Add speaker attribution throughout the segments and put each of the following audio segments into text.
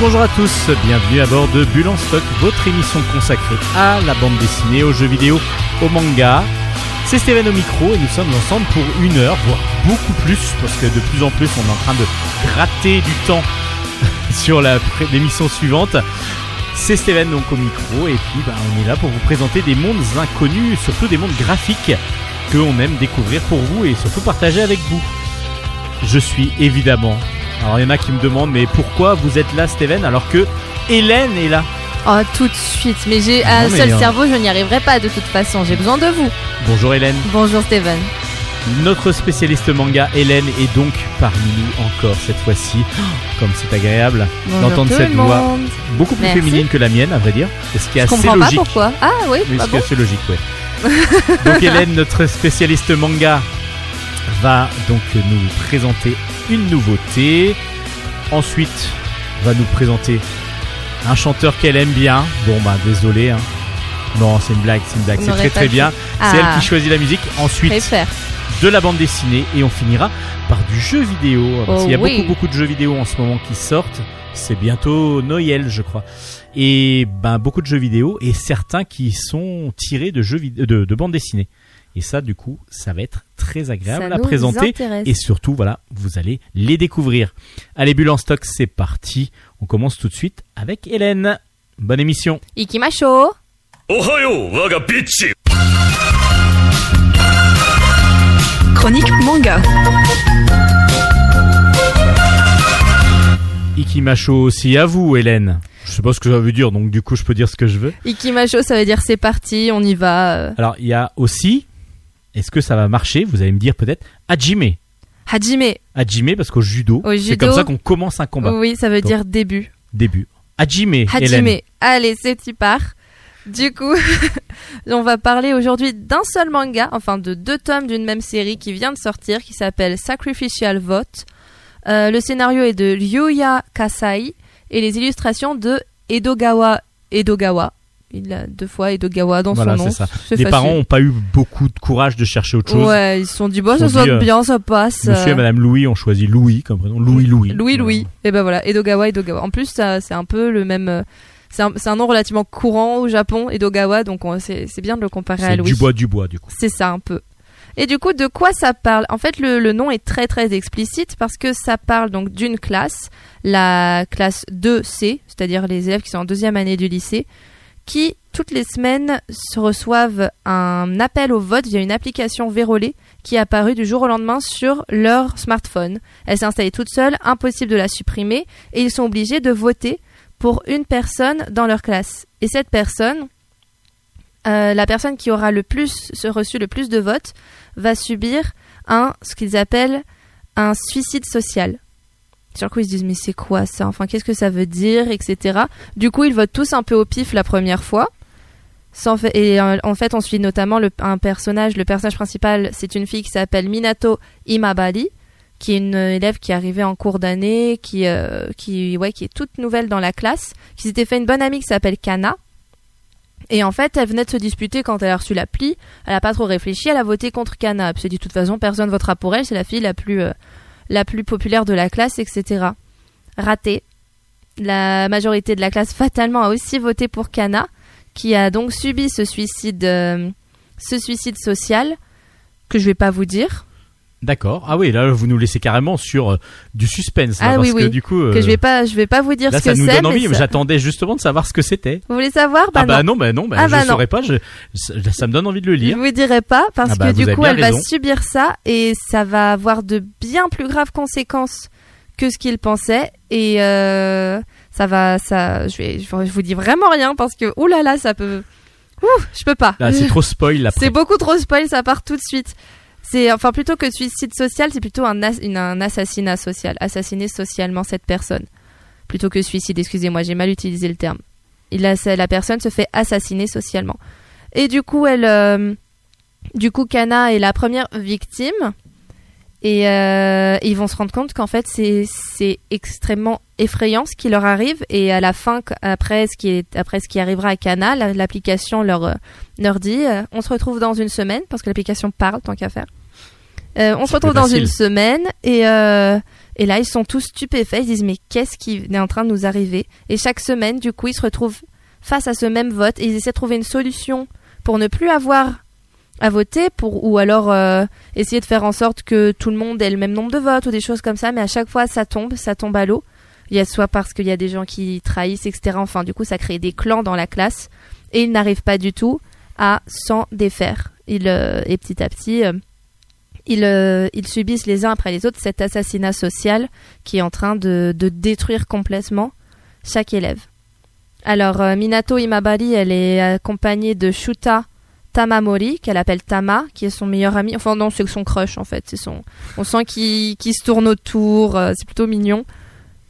Speaker 1: Bonjour à tous, bienvenue à bord de Bulle en stock, votre émission consacrée à la bande dessinée, aux jeux vidéo, au manga. C'est Steven au micro et nous sommes ensemble pour une heure, voire beaucoup plus, parce que de plus en plus on est en train de gratter du temps sur l'émission suivante. C'est Steven donc au micro et puis bah, on est là pour vous présenter des mondes inconnus, surtout des mondes graphiques que on aime découvrir pour vous et surtout partager avec vous. Je suis évidemment. Alors il y en a qui me demandent mais pourquoi vous êtes là Steven alors que Hélène est là
Speaker 2: Oh, tout de suite. Mais j'ai un
Speaker 1: mais,
Speaker 2: seul
Speaker 1: euh,
Speaker 2: cerveau, je n'y arriverai pas de toute façon. J'ai besoin de vous.
Speaker 1: Bonjour Hélène.
Speaker 2: Bonjour Steven.
Speaker 1: Notre spécialiste manga Hélène est donc parmi nous encore cette fois-ci. Oh, Comme c'est agréable d'entendre cette voix
Speaker 2: monde.
Speaker 1: beaucoup plus
Speaker 2: Merci.
Speaker 1: féminine que la mienne à vrai dire. Ce qui est
Speaker 2: Je
Speaker 1: assez
Speaker 2: comprends
Speaker 1: logique.
Speaker 2: pas pourquoi. Ah oui,
Speaker 1: Oui, ce qui est
Speaker 2: bon.
Speaker 1: assez logique, ouais. donc Hélène, notre spécialiste manga, va donc nous présenter une nouveauté. Ensuite, va nous présenter un chanteur qu'elle aime bien. Bon bah désolé. Hein. Non, c'est une blague, c'est une blague. C'est très très bien.
Speaker 2: Ah,
Speaker 1: C'est elle qui choisit la musique. Ensuite,
Speaker 2: préfère.
Speaker 1: de la bande dessinée et on finira par du jeu vidéo. Parce
Speaker 2: Oh
Speaker 1: qu'il y a
Speaker 2: oui.
Speaker 1: beaucoup beaucoup de jeux vidéo en ce moment qui sortent. C'est bientôt Noël, je crois. Et ben beaucoup de jeux vidéo et certains qui sont tirés de jeux de, de bande dessinée. Et ça, du coup, ça va être très agréable à présenter. Et surtout, voilà, vous allez les découvrir. Allez, Bulle en stock, c'est parti. On commence tout de suite avec Hélène. Bonne émission.
Speaker 2: Ikimasho.
Speaker 3: Ohayo, waga bitch.
Speaker 4: Chronique manga.
Speaker 1: Ikimasho aussi à vous, Hélène. Je sais pas ce que ça veut dire, donc du coup, je peux dire ce que je veux.
Speaker 2: Ikimasho, ça veut dire c'est parti, on y va.
Speaker 1: Alors, il y a aussi est-ce que ça va marcher Vous allez me dire peut-être Hajime.
Speaker 2: Hajime.
Speaker 1: Hajime, parce qu'au judo,
Speaker 2: Au
Speaker 1: c'est comme ça qu'on commence un combat.
Speaker 2: Oui, ça veut
Speaker 1: Donc,
Speaker 2: dire début.
Speaker 1: Début. Hajime, Hélène.
Speaker 2: Hajime. Allez, c'est petit part. Du coup, on va parler aujourd'hui d'un seul manga, enfin de deux tomes d'une même série qui vient de sortir, qui s'appelle Sacrificial Vote. Euh, le scénario est de Ryuya Kasai et les illustrations de Edogawa Edogawa. Il a deux fois Edogawa dans
Speaker 1: Voilà,
Speaker 2: son nom.
Speaker 1: c'est ça.
Speaker 2: C'est
Speaker 1: Les
Speaker 2: facile.
Speaker 1: parents ont pas eu beaucoup de courage de chercher autre chose.
Speaker 2: Ouais, ils se sont dit, bon, ça sonne
Speaker 1: euh,
Speaker 2: bien, ça passe.
Speaker 1: Monsieur et Madame Louis ont choisi Louis comme prénom. Louis Louis.
Speaker 2: Louis Louis. Et ben voilà, Edogawa Edogawa. En plus, c'est un peu le même. euh, C'est un, c'est un nom relativement courant au Japon, Edogawa, donc on- c'est c'est bien de le comparer à
Speaker 1: C'est
Speaker 2: Louis.
Speaker 1: du bois du bois du coup.
Speaker 2: C'est ça un peu. Et du coup, de quoi ça parle? En fait, le, le nom est très très explicite parce que ça parle donc d'une classe, la classe 2C, c'est-à-dire les élèves qui sont en deuxième année du lycée, qui toutes les semaines se reçoivent un appel au vote via une application vérolée qui est apparue du jour au lendemain sur leur smartphone. Elle s'est installée toute seule, impossible de la supprimer, et ils sont obligés de voter pour une personne dans leur classe. Et cette personne, euh, la personne qui aura le plus se reçu le plus de votes va subir un ce qu'ils appellent un suicide social. Sur coup, ils se disent mais c'est quoi ça? Enfin, qu'est-ce que ça veut dire, etc. Du coup, ils votent tous un peu au pif la première fois. Sans et euh, en fait, on suit notamment un personnage. Le personnage principal, c'est une fille qui s'appelle Minato Imabari, qui est une euh, élève qui est arrivée en cours d'année, qui, euh, qui, ouais, qui est toute nouvelle dans la classe, qui s'était fait une bonne amie qui s'appelle Kana. Et en fait, elle venait de se disputer quand elle a reçu l'appli. Elle a pas trop réfléchi, elle a voté contre Kana. Elle s'est dit de toute façon, personne votera pour elle, c'est la fille la plus, la plus populaire de la classe, etc. Raté. La majorité de la classe fatalement a aussi voté pour Kana, qui a donc subi ce suicide, euh, social que je vais pas vous dire,
Speaker 1: D'accord. Ah oui, là vous nous laissez carrément sur euh, du suspense là,
Speaker 2: Ah
Speaker 1: parce
Speaker 2: oui,
Speaker 1: que
Speaker 2: oui.
Speaker 1: du coup euh,
Speaker 2: que je vais pas, je vais pas vous dire
Speaker 1: là
Speaker 2: ce
Speaker 1: ça
Speaker 2: que
Speaker 1: nous
Speaker 2: c'est.
Speaker 1: donne
Speaker 2: mais
Speaker 1: envie. mais
Speaker 2: ça-
Speaker 1: J'attendais justement de savoir ce que c'était.
Speaker 2: Vous voulez savoir?
Speaker 1: Ah
Speaker 2: Bah
Speaker 1: bah
Speaker 2: non.
Speaker 1: bah non, bah,
Speaker 2: Ah
Speaker 1: je
Speaker 2: bah non.
Speaker 1: saurais pas. Je, ça, ça me donne envie de le
Speaker 2: Je
Speaker 1: lire.
Speaker 2: vous dirai pas parce
Speaker 1: Ah bah,
Speaker 2: que du coup elle va subir ça et ça va avoir de bien plus graves conséquences que ce qu'il pensait et euh, ça va ça je vais je vous dis vraiment rien parce que oulala là là, ça peut Ouh, je peux pas.
Speaker 1: Là, c'est trop spoil après.
Speaker 2: C'est beaucoup trop spoil, ça part tout de suite. C'est enfin plutôt que suicide social, c'est plutôt un, un assassinat social, assassiner socialement cette personne. Plutôt que suicide, excusez-moi, j'ai mal utilisé le terme. Il a, la personne se fait assassiner socialement. Et du coup, elle, euh, du coup, Kana est la première victime. Et euh, ils vont se rendre compte qu'en fait, c'est c'est extrêmement effrayant ce qui leur arrive. Et à la fin, après ce qui, est, après ce qui arrivera à Kana, la- l'application leur, euh, leur dit euh, on se retrouve dans une semaine, parce que l'application parle tant qu'à faire. Euh, on se retrouve dans une semaine et, euh, Et là, ils sont tous stupéfaits. Ils disent mais qu'est-ce qui est en train de nous arriver? Et chaque semaine, du coup, ils se retrouvent face à ce même vote et ils essaient de trouver une solution pour ne plus avoir à voter pour ou alors euh, essayer de faire en sorte que tout le monde ait le même nombre de votes ou des choses comme ça. Mais à chaque fois ça tombe ça tombe à l'eau. Il y a soit parce qu'il y a des gens qui trahissent etc enfin du coup ça crée des clans dans la classe. Et ils n'arrivent pas du tout à s'en défaire. Ils, euh, et petit à petit euh, ils, ils subissent les uns après les autres cet assassinat social qui est en train de, de détruire complètement chaque élève. Alors Minato Imabari elle est accompagnée de Shuta Tamamori, qu'elle appelle Tama, qui est son meilleur ami. Enfin non, c'est son crush en fait. C'est son. On sent qu'il se tourne autour. euh, c'est plutôt mignon.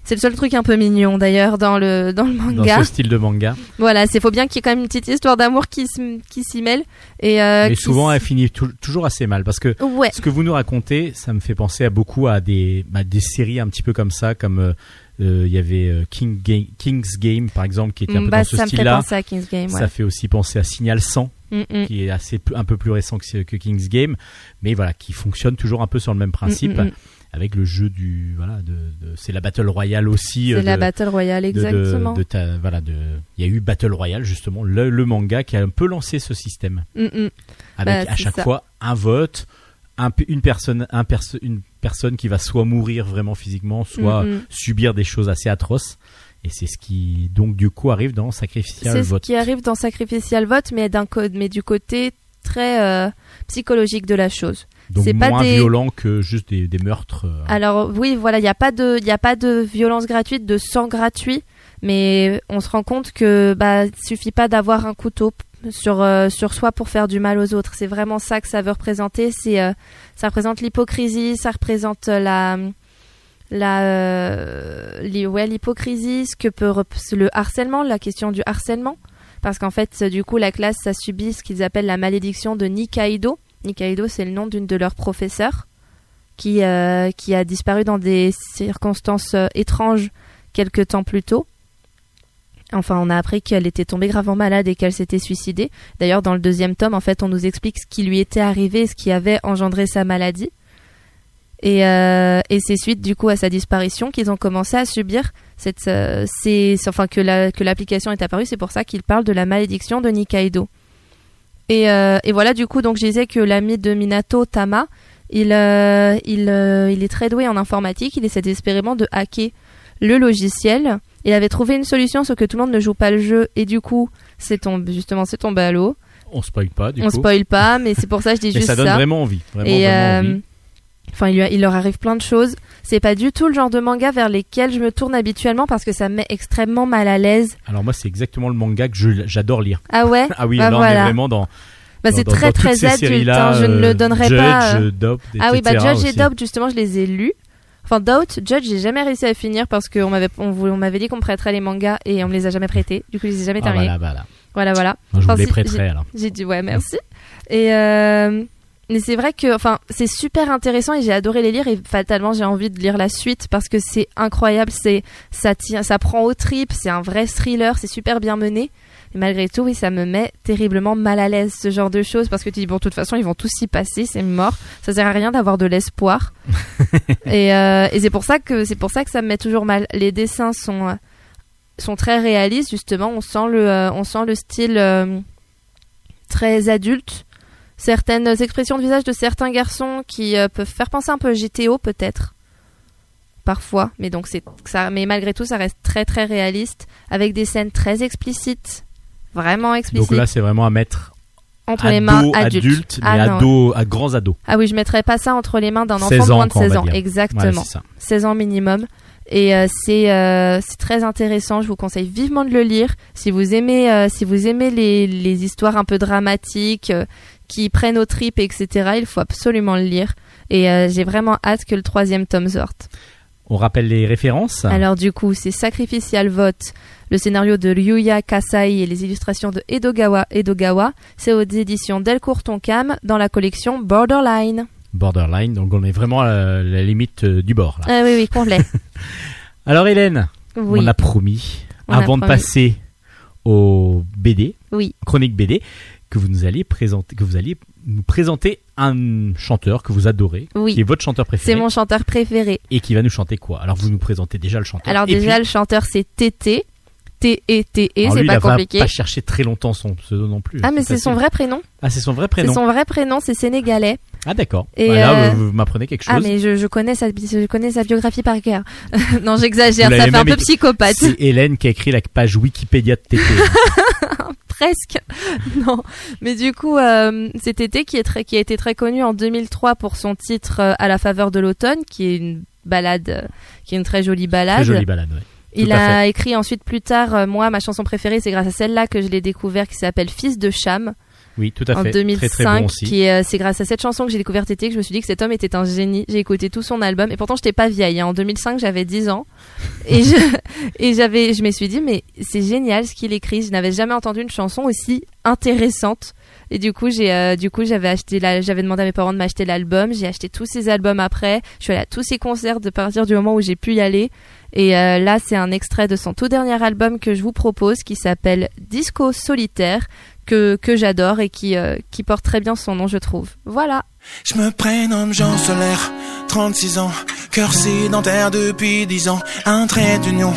Speaker 2: C'est le seul truc un peu mignon d'ailleurs dans le dans le
Speaker 1: Dans
Speaker 2: manga.
Speaker 1: ce style de manga.
Speaker 2: Voilà, c'est faut bien qu'il y ait quand même une petite histoire d'amour qui qui s'y mêle et euh,
Speaker 1: Mais souvent, elle finit tou- toujours assez mal parce que
Speaker 2: ouais.
Speaker 1: ce que vous nous racontez, ça me fait penser à beaucoup à des, bah, des séries un petit peu comme ça, comme euh, euh, il y avait King Ga- King's Game par exemple, qui était un peu
Speaker 2: Bah,
Speaker 1: dans ce
Speaker 2: ça me fait
Speaker 1: style-là.
Speaker 2: penser à King's Game. Ouais.
Speaker 1: Ça fait aussi penser à Signal 100,
Speaker 2: Mm,
Speaker 1: qui est assez un peu plus récent que, que King's Game, mais voilà, qui fonctionne toujours un peu sur le même principe,
Speaker 2: Mm,
Speaker 1: avec le jeu du voilà, de, de- c'est la Battle Royale aussi. euh,
Speaker 2: C'est la Battle Royale
Speaker 1: de-
Speaker 2: exactement.
Speaker 1: de ta- voilà, de, il y a eu Battle Royale justement, le, le manga qui a un peu lancé ce système, avec
Speaker 2: Bah,
Speaker 1: à chaque
Speaker 2: ça.
Speaker 1: fois un vote, un, une personne, un perso- une personne qui va soit mourir vraiment physiquement, soit
Speaker 2: Mm,
Speaker 1: subir des choses assez atroces. Et c'est ce qui donc du coup arrive dans Sacrificial
Speaker 2: C'est ce
Speaker 1: Vote.
Speaker 2: qui arrive dans Sacrificial Vote, mais d'un co- mais du côté très euh, psychologique de la chose.
Speaker 1: Donc
Speaker 2: c'est pas
Speaker 1: moins
Speaker 2: des-
Speaker 1: violent que juste des, des meurtres. euh,
Speaker 2: Alors oui, voilà, il n'y a pas de, il y a pas de violence gratuite, de sang gratuit, mais on se rend compte que bah suffit pas d'avoir un couteau sur euh, sur soi pour faire du mal aux autres. C'est vraiment ça que ça veut représenter. C'est ça représente l'hypocrisie, ça représente la la euh, l'hypocrisie, ce que peut le harcèlement, la question du harcèlement, parce qu'en fait du coup la classe ça subit ce qu'ils appellent la malédiction de Nikaido. Nikaido c'est le nom d'une de leurs professeurs qui, euh, a disparu dans des circonstances euh, étranges quelques temps plus tôt. Enfin, on a appris qu'elle était tombée gravement malade et qu'elle s'était suicidée. D'ailleurs, dans le deuxième tome, en fait, on nous explique ce qui lui était arrivé, ce qui avait engendré sa maladie. Et, euh, et c'est suite, du coup, à sa disparition qu'ils ont commencé à subir cette, euh, ces, enfin, que la, que l'application est apparue. C'est pour ça qu'ils parlent de la malédiction de Nikaido. Et, euh, et voilà, du coup, donc je disais que l'ami de Minato, Tama, il, euh, il, il est très doué en informatique. Il essaie désespérément de hacker le logiciel. Il avait trouvé une solution, sauf que tout le monde ne joue pas le jeu. Et du coup, c'est tombé, justement, c'est tombé à l'eau.
Speaker 1: On spoil pas du
Speaker 2: On
Speaker 1: coup.
Speaker 2: spoil pas, mais c'est pour ça que je dis juste
Speaker 1: ça donne vraiment envie. Vraiment,
Speaker 2: et
Speaker 1: vraiment envie.
Speaker 2: Enfin, il, lui a- il leur arrive plein de choses. C'est pas du tout le genre de manga vers lesquels je me tourne habituellement parce que ça me met extrêmement mal à l'aise.
Speaker 1: Alors moi, c'est exactement le manga que j'adore lire.
Speaker 2: Ah ouais
Speaker 1: Ah oui,
Speaker 2: Bah
Speaker 1: là on est
Speaker 2: voilà.
Speaker 1: vraiment dans.
Speaker 2: Bah c'est très
Speaker 1: dans
Speaker 2: très adulte. hein, je ne
Speaker 1: euh,
Speaker 2: le donnerai
Speaker 1: Judge,
Speaker 2: pas. euh.
Speaker 1: euh, Dope,
Speaker 2: Ah oui, bah. Judge et. Doubt, justement, je les ai lus. Enfin, Doubt, Judge, j'ai jamais réussi à finir parce qu'on m'avait, on, voulait- on m'avait dit qu'on prêterait les mangas et on me les a jamais prêtés. Du coup, je les ai jamais
Speaker 1: Ah,
Speaker 2: terminés.
Speaker 1: voilà, voilà.
Speaker 2: Voilà, voilà.
Speaker 1: Moi, je
Speaker 2: Enfin,
Speaker 1: vous les prêterai alors.
Speaker 2: J'ai dit ouais, merci. Et euh, mais c'est vrai que, enfin, c'est super intéressant et j'ai adoré les lire et fatalement j'ai envie de lire la suite parce que c'est incroyable, c'est ça tient, ça prend au trip, c'est un vrai thriller, c'est super bien mené. Et malgré tout, oui, ça me met terriblement mal à l'aise ce genre de choses parce que tu dis bon, de toute façon, ils vont tous s'y passer, c'est mort. Ça sert à rien d'avoir de l'espoir. et euh, et c'est pour ça que c'est pour ça que ça me met toujours mal. Les dessins sont euh, sont très réalistes justement. On sent le euh, on sent le style euh, très adulte. Certaines expressions de visage de certains garçons qui euh, peuvent faire penser un peu à GTO peut-être. Parfois, mais donc c'est ça mais malgré tout ça reste très très réaliste avec des scènes très explicites, vraiment explicites
Speaker 1: Donc là, c'est vraiment à mettre
Speaker 2: entre
Speaker 1: ado,
Speaker 2: les mains adultes.
Speaker 1: adulte, mais
Speaker 2: ah,
Speaker 1: ado, à grands ados.
Speaker 2: ah oui, je mettrais pas ça entre les mains d'un enfant
Speaker 1: 16
Speaker 2: de moins de
Speaker 1: quoi, on
Speaker 2: 16
Speaker 1: va
Speaker 2: ans, exactement.
Speaker 1: Ça.
Speaker 2: 16 ans minimum. Et euh, c'est euh, c'est très intéressant. Je vous conseille vivement de le lire. Si vous aimez euh, si vous aimez les, les histoires un peu dramatiques qui prennent aux tripes etc. Il faut absolument le lire. Et euh, j'ai vraiment hâte que le troisième tome sorte.
Speaker 1: On rappelle les références.
Speaker 2: Alors du coup, c'est Sacrificial Vote, le scénario de Ryuya Kasai et les illustrations de Edogawa Edogawa. C'est aux éditions Delcourt Tonkam dans la collection Borderline.
Speaker 1: Borderline, donc on est vraiment à la, la limite euh, du bord. Là.
Speaker 2: Ah oui oui complet.
Speaker 1: Alors Hélène,
Speaker 2: Oui.
Speaker 1: on a promis,
Speaker 2: On a
Speaker 1: avant de passer au BD,
Speaker 2: Oui.
Speaker 1: chronique BD, que vous nous alliez présenter, que vous alliez nous présenter un chanteur que vous adorez,
Speaker 2: Oui.
Speaker 1: qui est votre chanteur préféré,
Speaker 2: C'est mon chanteur préféré.
Speaker 1: et qui va nous chanter quoi? Alors vous nous présentez déjà le chanteur.
Speaker 2: Alors déjà,
Speaker 1: puis-
Speaker 2: le chanteur c'est Tété. T-E-T-E,
Speaker 1: alors
Speaker 2: c'est pas
Speaker 1: il va
Speaker 2: compliqué.
Speaker 1: pas chercher très longtemps son pseudo non plus.
Speaker 2: Ah mais c'est son vrai prénom.
Speaker 1: Ah c'est son vrai
Speaker 2: C'est
Speaker 1: prénom.
Speaker 2: son vrai prénom, c'est sénégalais.
Speaker 1: Ah d'accord.
Speaker 2: Et,
Speaker 1: Voilà,
Speaker 2: euh,
Speaker 1: vous, m'apprenez quelque chose.
Speaker 2: Ah mais je, je connais sa je connais sa biographie par cœur. non j'exagère, ça fait un peu psychopathe.
Speaker 1: C'est Hélène qui a écrit la page Wikipédia de Tété.
Speaker 2: presque. non, mais du coup, euh, c'est Tété qui est très, qui a été très connu en 2003 pour son titre euh, À la faveur de l'automne, qui est une balade, euh, qui est une très jolie balade.
Speaker 1: Très jolie balade. ouais.
Speaker 2: Il
Speaker 1: Tout
Speaker 2: a écrit ensuite plus tard, euh, moi, ma chanson préférée, c'est grâce à celle-là que je l'ai découvert, qui s'appelle Fils de Cham,
Speaker 1: Oui, tout à
Speaker 2: en
Speaker 1: fait.
Speaker 2: 2005.
Speaker 1: Très très bon aussi.
Speaker 2: qui est, euh, c'est grâce à cette chanson que j'ai découvert Tété que je me suis dit que cet homme était un génie. J'ai écouté tout son album et pourtant j'étais pas vieille. hein. En 2005, j'avais 10 ans et je et j'avais, je me suis dit mais c'est génial ce qu'il écrit. Je n'avais jamais entendu une chanson aussi intéressante. Et du coup, j'ai, euh, du coup, j'avais acheté, la, j'avais demandé à mes parents de m'acheter l'album. J'ai acheté tous ses albums après. Je suis allée à tous ses concerts de partir du moment où j'ai pu y aller. Et euh, là, c'est un extrait de son tout dernier album que je vous propose, qui s'appelle Disco Solitaire, que j'adore et qui euh, qui porte très bien son nom, je trouve. Voilà.
Speaker 5: Je me prénomme Jean Solaire, 36 ans, cœur sédentaire depuis 10 ans, un trait d'union,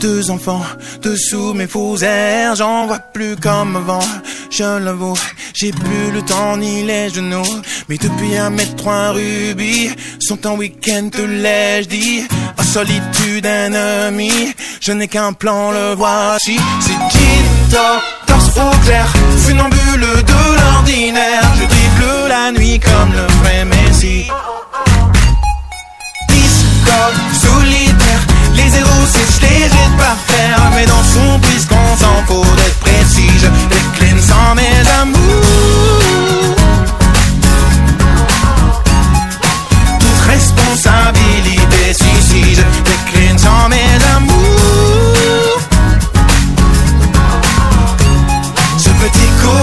Speaker 5: deux enfants, dessous mes faux airs, j'en vois plus comme avant, je l'avoue, j'ai plus le temps ni les genoux, mais depuis un mètre trois rubis, sont en week-end te l'ai-je dit, en solitude ennemi, je n'ai qu'un plan, le voici, c'est Ginto, torse au clair, funambule de l'ordinaire, je dribble la nuit comme le vrai Messi. Disco solitaire, les zéros c'est je les par terre, mais dans son puisqu'on s'en faut d'être précis, je décline sans mes amours. Toute responsabilité, si si, je décline sans mes amours.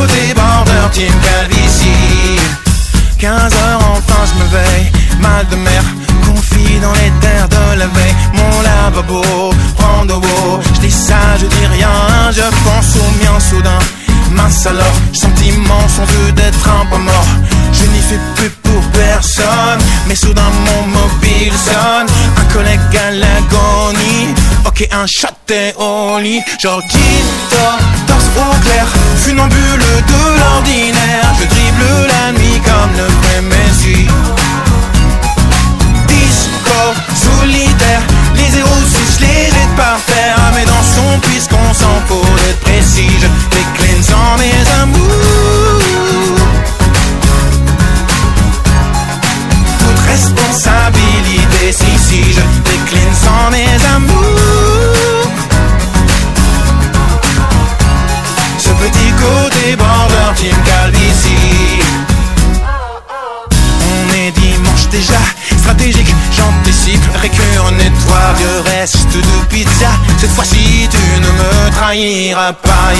Speaker 5: Côté border team calvitie 15 heures enfin je me veille. Mal de mer Confie dans les terres de la veille. Mon lavabo haut Je dis ça je dis rien Je pense au mien soudain. Mince alors Sentiments sont vus d'être un peu mort. Je n'y fais plus pour personne Mais soudain mon mobile sonne. Un collègue à l'agonie. Ok un shot et au lit. Genre Ginto Torse au clair. Funambule de l'ordinaire. Je dribble la nuit comme le vrai Messi. Disco solitaire. Les zéros si je les jette par terre. Mais dans son puisqu'on s'en faut d'être précis. Je décline sans mes amours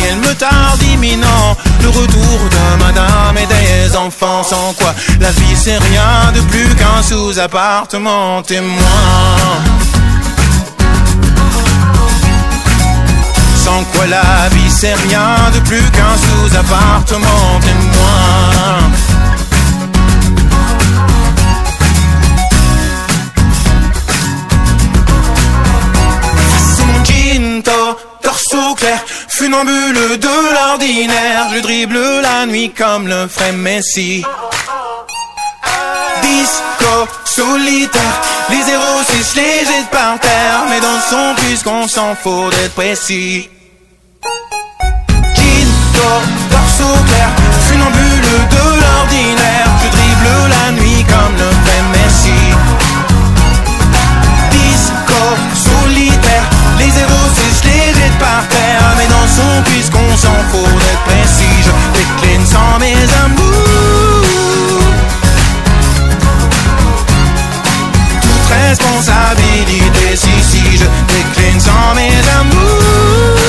Speaker 5: elle me tarde imminent. Le retour de madame et des enfants Sans quoi la vie c'est rien de plus qu'un sous-appartement témoin. Sans quoi la vie c'est rien de plus qu'un sous-appartement témoin. Torse clair, funambule de l'ordinaire Je dribble la nuit comme le ferait Messi. Disco solitaire, les zéros si je les par terre Mais dans son puisqu'on s'en faut d'être précis. Ginto, torse clair, funambule de l'ordinaire Je dribble la nuit comme le fait Messi. Disco, solitaire, les zéros si je les par terre Mais dans son puisqu'on s'en faut d'être précis Je décline sans mes amours. Toute responsabilité si si je décline sans mes amours.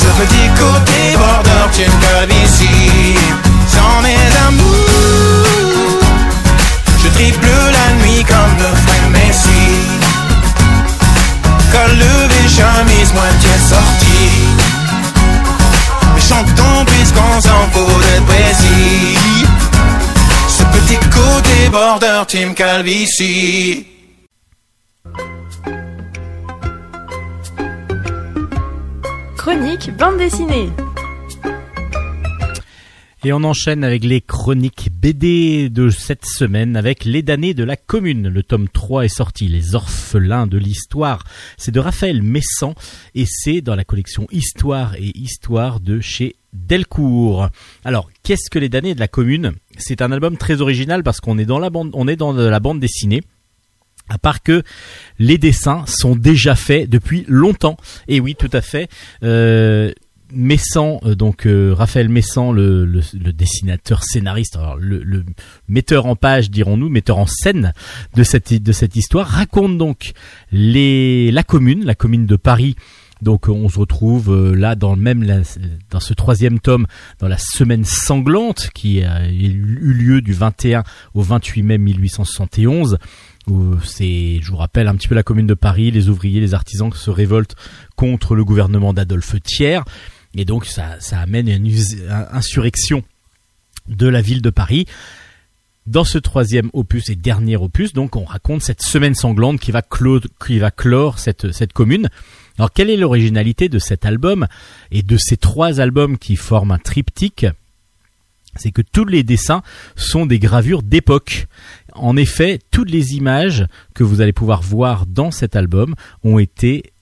Speaker 5: Ce petit côté border tu me calvitie Sans mes amours. Je triple la nuit comme le levé, chemise, moitié sortie chantons puisqu'on s'en fout d'être précis. Ce petit côté border Team Calvici.
Speaker 4: Chronique bande dessinée.
Speaker 1: Et on enchaîne avec les chroniques BD de cette semaine avec Les damnés de la commune. Le tome 3 est sorti, Les orphelins de l'histoire. C'est de Raphaël Messan et c'est dans la collection Histoire et Histoire de chez Delcourt. Alors, qu'est-ce que Les damnés de la commune? C'est un album très original parce qu'on est dans la bande, on est dans la bande dessinée. À part que les dessins sont déjà faits depuis longtemps. Et oui, tout à fait. Euh, Messan, euh, donc euh, Raphaël Messan, le, le, le dessinateur scénariste, alors le, le metteur en page, dirons-nous, metteur en scène de cette de cette histoire, raconte donc les la commune, la commune de Paris. Donc on se retrouve euh, là dans le même dans ce troisième tome dans la semaine sanglante qui a eu lieu du 21 au 28 mai 1871 où c'est, je vous rappelle un petit peu la commune de Paris, les ouvriers, les artisans se révoltent contre le gouvernement d'Adolphe Thiers, et donc ça, ça amène une insurrection de la ville de Paris. Dans ce troisième opus et dernier opus, donc on raconte cette semaine sanglante qui va, clore, qui va clore cette, cette commune. Alors quelle est l'originalité de cet album et de ces trois albums qui forment un triptyque? C'est que tous les dessins sont des gravures d'époque. En effet, toutes les images que vous allez pouvoir voir dans cet album ont été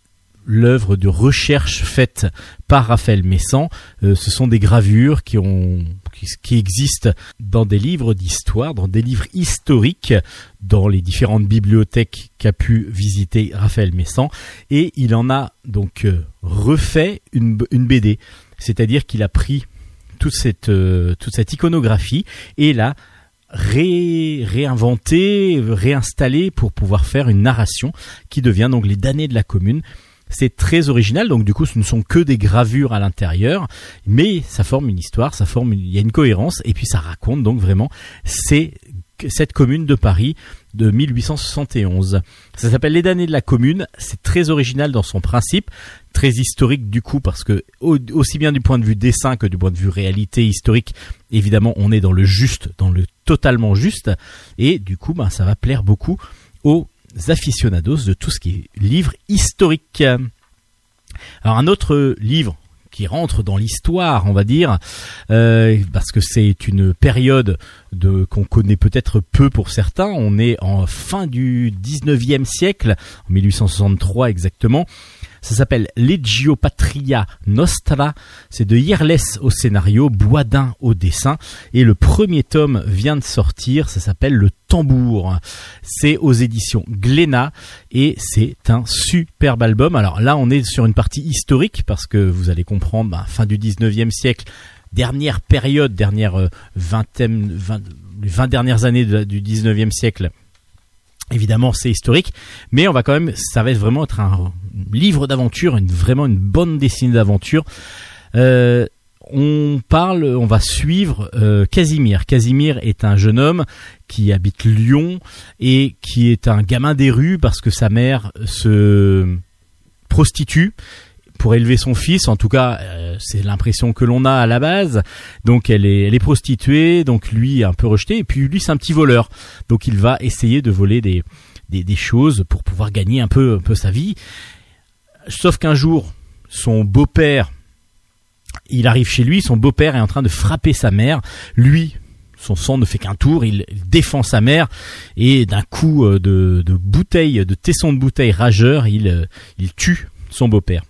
Speaker 1: l'œuvre de recherche faite par Raphaël Messan. Euh, ce sont des gravures qui ont qui, existent dans des livres d'histoire, dans des livres historiques, dans les différentes bibliothèques qu'a pu visiter Raphaël Messan, et il en a donc euh, refait une, BD. C'est-à-dire qu'il a pris toute cette euh, toute cette iconographie et l'a ré, réinventé, réinstallé pour pouvoir faire une narration qui devient donc les damnés de la commune. C'est très original, donc du coup ce ne sont que des gravures à l'intérieur, mais ça forme une histoire, ça forme, il y a une cohérence, et puis ça raconte donc vraiment cette commune de Paris de 1871. Ça s'appelle Les damnés de la commune, c'est très original dans son principe, très historique du coup parce que au- aussi bien du point de vue dessin que du point de vue réalité historique, évidemment on est dans le juste, dans le totalement juste, et du coup ben, ça va plaire beaucoup aux aficionados de tout ce qui est livre historique. Alors un autre livre qui rentre dans l'histoire, on va dire, euh, parce que c'est une période de qu'on connaît peut-être peu pour certains. On est en fin du 19e siècle, en 1863 exactement. Ça s'appelle Legio Patria Nostra. C'est de Yerles au scénario, Boisdin au dessin. Et le premier tome vient de sortir. Ça s'appelle Le Tambour. C'est aux éditions Glénat et c'est un superbe album. Alors là, on est sur une partie historique parce que vous allez comprendre, bah, fin du 19e siècle, dernière période, dernière euh, vingt, les 20 dernières années du 19e siècle. Évidemment, c'est historique, mais on va quand même, ça va être vraiment être un livre d'aventure, vraiment une bande dessinée d'aventure. Euh, on parle, on va suivre euh, Casimir. Casimir est un jeune homme qui habite Lyon et qui est un gamin des rues parce que sa mère se prostitue pour élever son fils. En tout cas, euh, c'est l'impression que l'on a à la base. Donc elle est, elle est prostituée, donc lui un peu rejeté. Et puis lui, c'est un petit voleur. Donc il va essayer de voler des, des, choses pour pouvoir gagner un peu, peu sa vie. Sauf qu'un jour, son beau-père, il arrive chez lui, son beau-père est en train de frapper sa mère. Lui, son sang ne fait qu'un tour, il il défend sa mère et d'un coup euh, de, de bouteille, de tesson de bouteille rageur, il, euh, il tue son beau-père.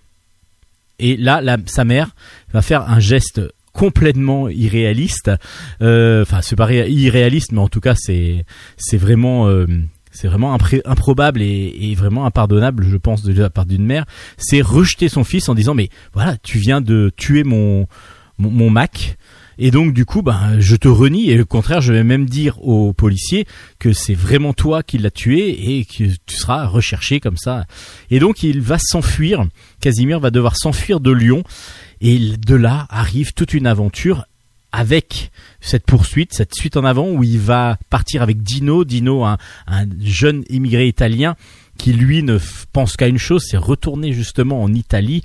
Speaker 1: Et là, sa mère va faire un geste complètement irréaliste. Euh, Enfin, c'est pas ré- irréaliste, mais en tout cas, c'est c'est vraiment euh, c'est vraiment improbable et, vraiment impardonnable, je pense, de la part d'une mère. C'est rejeter son fils en disant mais voilà, tu viens de tuer mon, mon Mac. Et donc du coup, ben, je te renie et au contraire, je vais même dire aux policiers que c'est vraiment toi qui l'as tué et que tu seras recherché comme ça. Et donc il va s'enfuir. Casimir va devoir s'enfuir de Lyon et de là arrive toute une aventure avec cette poursuite, cette suite en avant où il va partir avec Dino, Dino, un, un jeune immigré italien qui lui ne pense qu'à une chose, c'est retourner justement en Italie.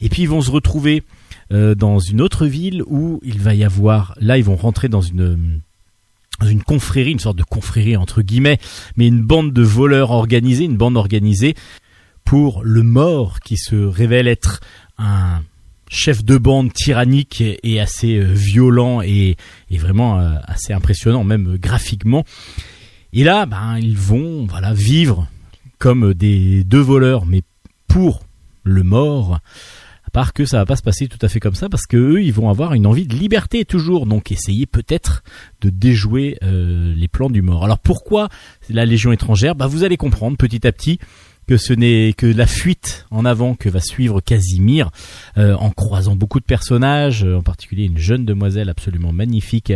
Speaker 1: Et puis ils vont se retrouver euh, dans une autre ville où il va y avoir, là ils vont rentrer dans une une confrérie, une sorte de confrérie entre guillemets, mais une bande de voleurs organisés, une bande organisée pour le mort qui se révèle être un chef de bande tyrannique et assez euh, violent et, et vraiment euh, assez impressionnant même graphiquement. Et là, ben, ils vont voilà vivre comme des deux voleurs, mais pour le mort. À part que ça va pas se passer tout à fait comme ça, parce que eux, ils vont avoir une envie de liberté toujours, donc essayer peut-être de déjouer euh, les plans du mort. Alors pourquoi la Légion étrangère? Bah vous allez comprendre petit à petit que ce n'est que la fuite en avant que va suivre Casimir euh, en croisant beaucoup de personnages, en particulier une jeune demoiselle absolument magnifique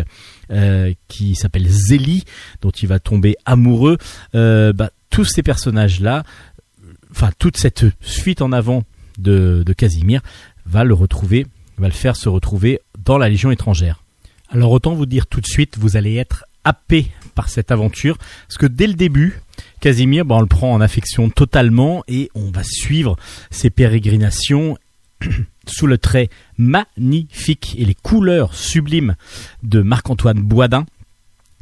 Speaker 1: euh, qui s'appelle Zélie, dont il va tomber amoureux. Bah, tous ces personnages-là, enfin toute cette fuite en avant de, de Casimir va le retrouver, va le faire se retrouver dans la Légion étrangère. Alors autant vous dire tout de suite, vous allez être happé par cette aventure, parce que dès le début, Casimir, bah, on le prend en affection totalement et on va suivre ses pérégrinations sous le trait magnifique et les couleurs sublimes de Marc-Antoine Boisdin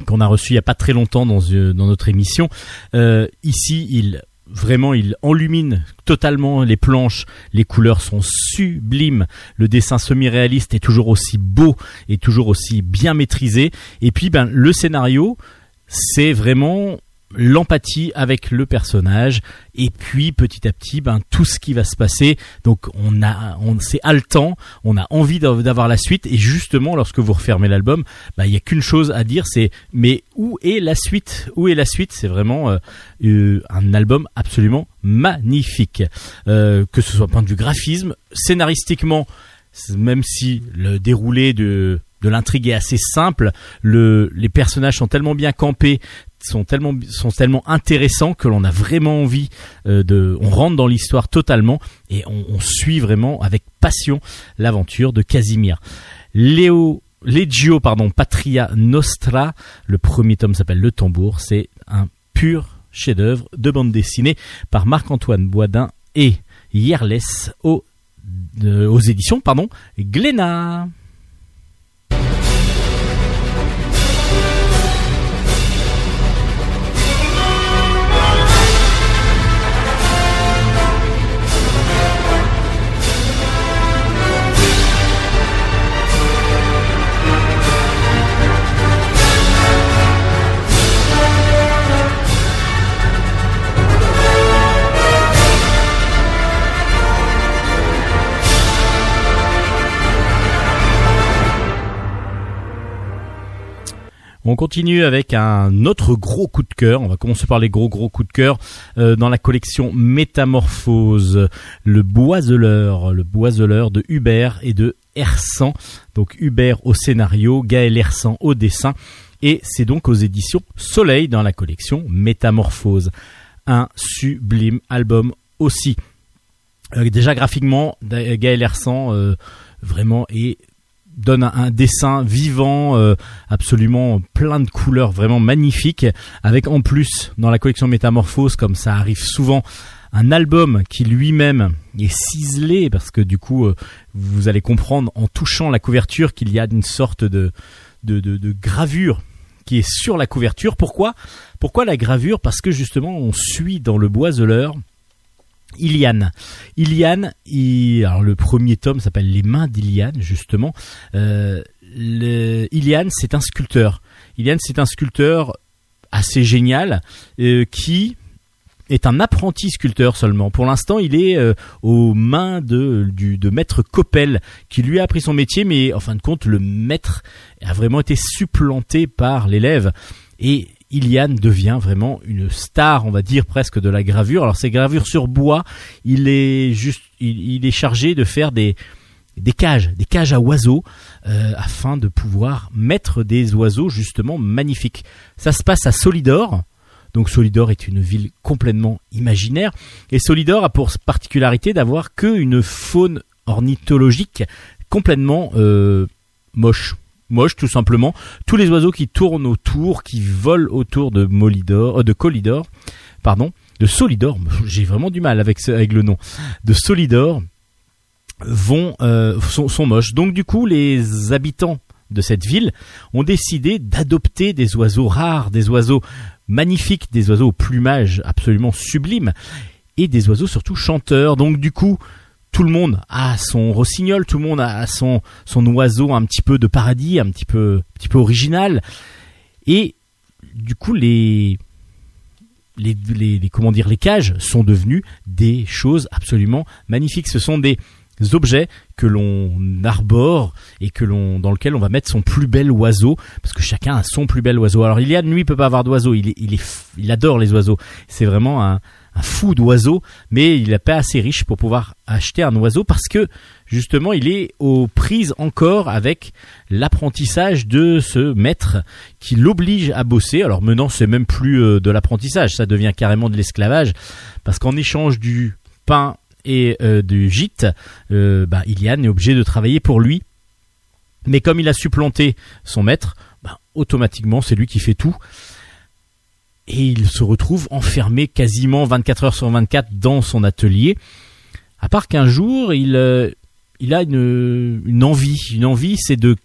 Speaker 1: qu'on a reçu il y a pas très longtemps dans, euh, dans notre émission. Euh, ici, il vraiment il enlumine totalement les planches, les couleurs sont sublimes, le dessin semi-réaliste est toujours aussi beau et toujours aussi bien maîtrisé. Et puis ben le scénario, c'est vraiment l'empathie avec le personnage. Et puis petit à petit ben tout ce qui va se passer. Donc on a on c'est haletant. On a envie d'av- d'avoir la suite. Et justement lorsque vous refermez l'album ben, il y a qu'une chose à dire c'est mais où est la suite? Où est la suite? C'est vraiment euh, euh, un album absolument magnifique. Euh, que ce soit point de graphisme scénaristiquement même si le déroulé de de l'intrigue est assez simple, le, les personnages sont tellement bien campés, sont tellement sont tellement intéressants que l'on a vraiment envie euh, de on rentre dans l'histoire totalement et on, suit vraiment avec passion l'aventure de Casimir. Léo Legio pardon Patria Nostra, le premier tome s'appelle Le Tambour, c'est un pur chef-d'œuvre de bande dessinée par Marc-Antoine Boisdin et Yerles aux, euh, aux éditions pardon Glénat. On continue avec un autre gros coup de cœur. On va commencer par les gros gros coups de cœur euh, dans la collection Métamorphose, le Boiseleur, le Boiseleur de Hubert et de Hersan. Donc Hubert au scénario, Gaël Hersan au dessin. Et c'est donc aux éditions Soleil dans la collection Métamorphose. Un sublime album aussi. Euh, déjà graphiquement, Gaël Hersan euh, vraiment est donne un, dessin vivant, euh, absolument plein de couleurs, vraiment magnifique, avec en plus dans la collection Métamorphose, comme ça arrive souvent, un album qui lui-même est ciselé, parce que du coup, euh, vous allez comprendre en touchant la couverture qu'il y a une sorte de gravure qui est sur la couverture. Pourquoi? Pourquoi la gravure? Parce que justement, on suit dans le boiseleur Iliane. Iliane, il- alors le premier tome s'appelle Les mains d'Iliane, justement. Euh, Iliane, c'est un sculpteur. Iliane, c'est un sculpteur assez génial euh, qui est un apprenti sculpteur seulement. Pour l'instant, il est euh, aux mains de, de maître Coppel, qui lui a appris son métier, mais en fin de compte, le maître a vraiment été supplanté par l'élève. Et Iliane devient vraiment une star, on va dire presque de la gravure. Alors ces gravures sur bois, il est juste, il, est chargé de faire des cages, des cages à oiseaux, euh, afin de pouvoir mettre des oiseaux justement magnifiques. Ça se passe à Solidor. Donc Solidor est une ville complètement imaginaire et Solidor a pour particularité d'avoir que une faune ornithologique complètement euh, moche moche tout simplement. Tous les oiseaux qui tournent autour, qui volent autour de Molidor, euh, de Colidor, pardon, de Solidor. J'ai vraiment du mal avec ce, avec le nom de Solidor. vont euh, sont, sont moches. Donc du coup, les habitants de cette ville ont décidé d'adopter des oiseaux rares, des oiseaux magnifiques, des oiseaux au plumage absolument sublime et des oiseaux surtout chanteurs. Donc du coup, tout le monde a son rossignol, tout le monde a son oiseau un petit peu de paradis, un petit peu original. Et du coup, les les, les, comment dire les cages sont devenues des choses absolument magnifiques. Ce sont des objets que l'on arbore et que l'on dans lequel on va mettre son plus bel oiseau parce que chacun a son plus bel oiseau. Alors Iliad lui peut pas avoir d'oiseau, il il il adore les oiseaux. C'est vraiment un un fou d'oiseaux, mais il n'est pas assez riche pour pouvoir acheter un oiseau parce que justement il est aux prises encore avec l'apprentissage de ce maître qui l'oblige à bosser. Alors maintenant c'est même plus euh, de l'apprentissage, ça devient carrément de l'esclavage parce qu'en échange du pain et euh, du gîte, euh, bah, Ilian est obligé de travailler pour lui. Mais comme il a supplanté son maître, bah, automatiquement c'est lui qui fait tout et il se retrouve enfermé quasiment 24 heures sur 24 dans son atelier. À part qu'un jour, il, euh, il a une, une envie. Une envie, c'est de,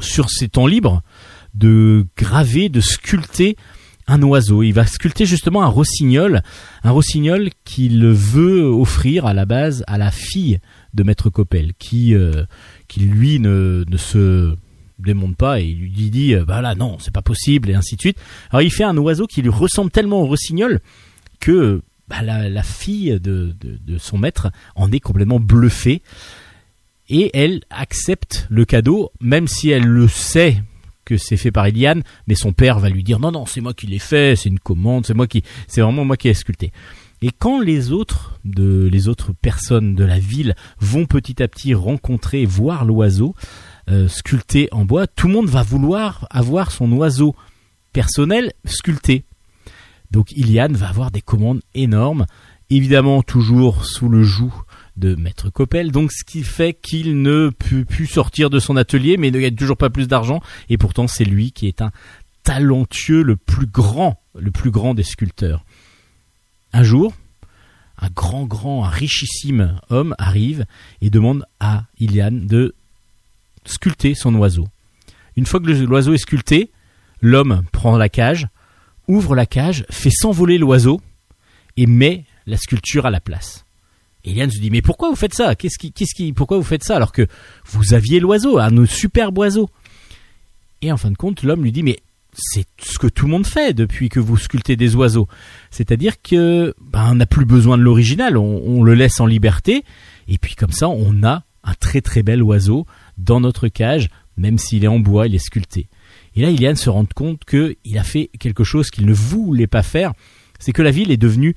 Speaker 1: sur ses temps libres, de graver, de sculpter un oiseau. Il va sculpter justement un rossignol, un rossignol qu'il veut offrir à la base à la fille de Maître Coppel, qui, euh, qui lui ne, ne se démonte pas et il lui dit euh, bah là non c'est pas possible et ainsi de suite. Alors il fait un oiseau qui lui ressemble tellement au rossignol que bah, la, fille de, de, de son maître en est complètement bluffée. Et elle accepte le cadeau même si elle le sait que c'est fait par Iliane mais son père va lui dire non non c'est moi qui l'ai fait c'est une commande c'est moi qui c'est vraiment moi qui ai sculpté. Et quand les autres de les autres personnes de la ville vont petit à petit rencontrer voir l'oiseau euh, sculpté en bois, tout le monde va vouloir avoir son oiseau personnel sculpté. Donc Iliane va avoir des commandes énormes, évidemment toujours sous le joug de Maître Coppel, donc ce qui fait qu'il ne peut plus sortir de son atelier, mais ne gagne toujours pas plus d'argent, et pourtant c'est lui qui est un talentueux, le plus grand, le plus grand des sculpteurs. Un jour, un grand, grand, un richissime homme arrive et demande à Iliane de sculpter son oiseau. Une fois que l'oiseau est sculpté, l'homme prend la cage, ouvre la cage, fait s'envoler l'oiseau et met la sculpture à la place. Eliane se dit mais pourquoi vous faites ça? Qu'est-ce qui, qu'est-ce qui, pourquoi vous faites ça alors que vous aviez l'oiseau, un superbe oiseau? Et en fin de compte, l'homme lui dit mais c'est ce que tout le monde fait depuis que vous sculptez des oiseaux. C'est-à-dire que ben, on n'a plus besoin de l'original, on le laisse en liberté et puis comme ça on a un très très bel oiseau dans notre cage, même s'il est en bois, il est sculpté. Et là, Iliane se rend compte qu'il a fait quelque chose qu'il ne voulait pas faire, c'est que la ville est devenue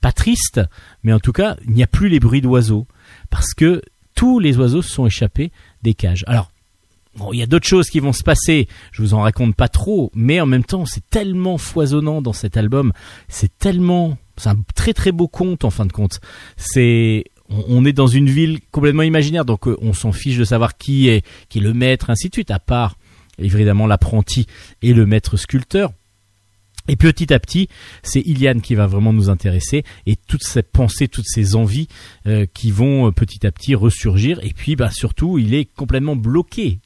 Speaker 1: pas triste, mais en tout cas, il n'y a plus les bruits d'oiseaux, parce que tous les oiseaux se sont échappés des cages. Alors, il y a d'autres choses qui vont se passer, je vous en raconte pas trop, mais en même temps, c'est tellement foisonnant dans cet album, c'est tellement, c'est un très très beau conte en fin de compte. C'est, on, est dans une ville complètement imaginaire, donc euh, on s'en fiche de savoir qui est, le maître, ainsi de suite, à part évidemment l'apprenti et le maître sculpteur. Et petit à petit, c'est Iliane qui va vraiment nous intéresser et toutes ces pensées, toutes ces envies euh, qui vont euh, petit à petit ressurgir. Et puis, bah, surtout, il est complètement bloqué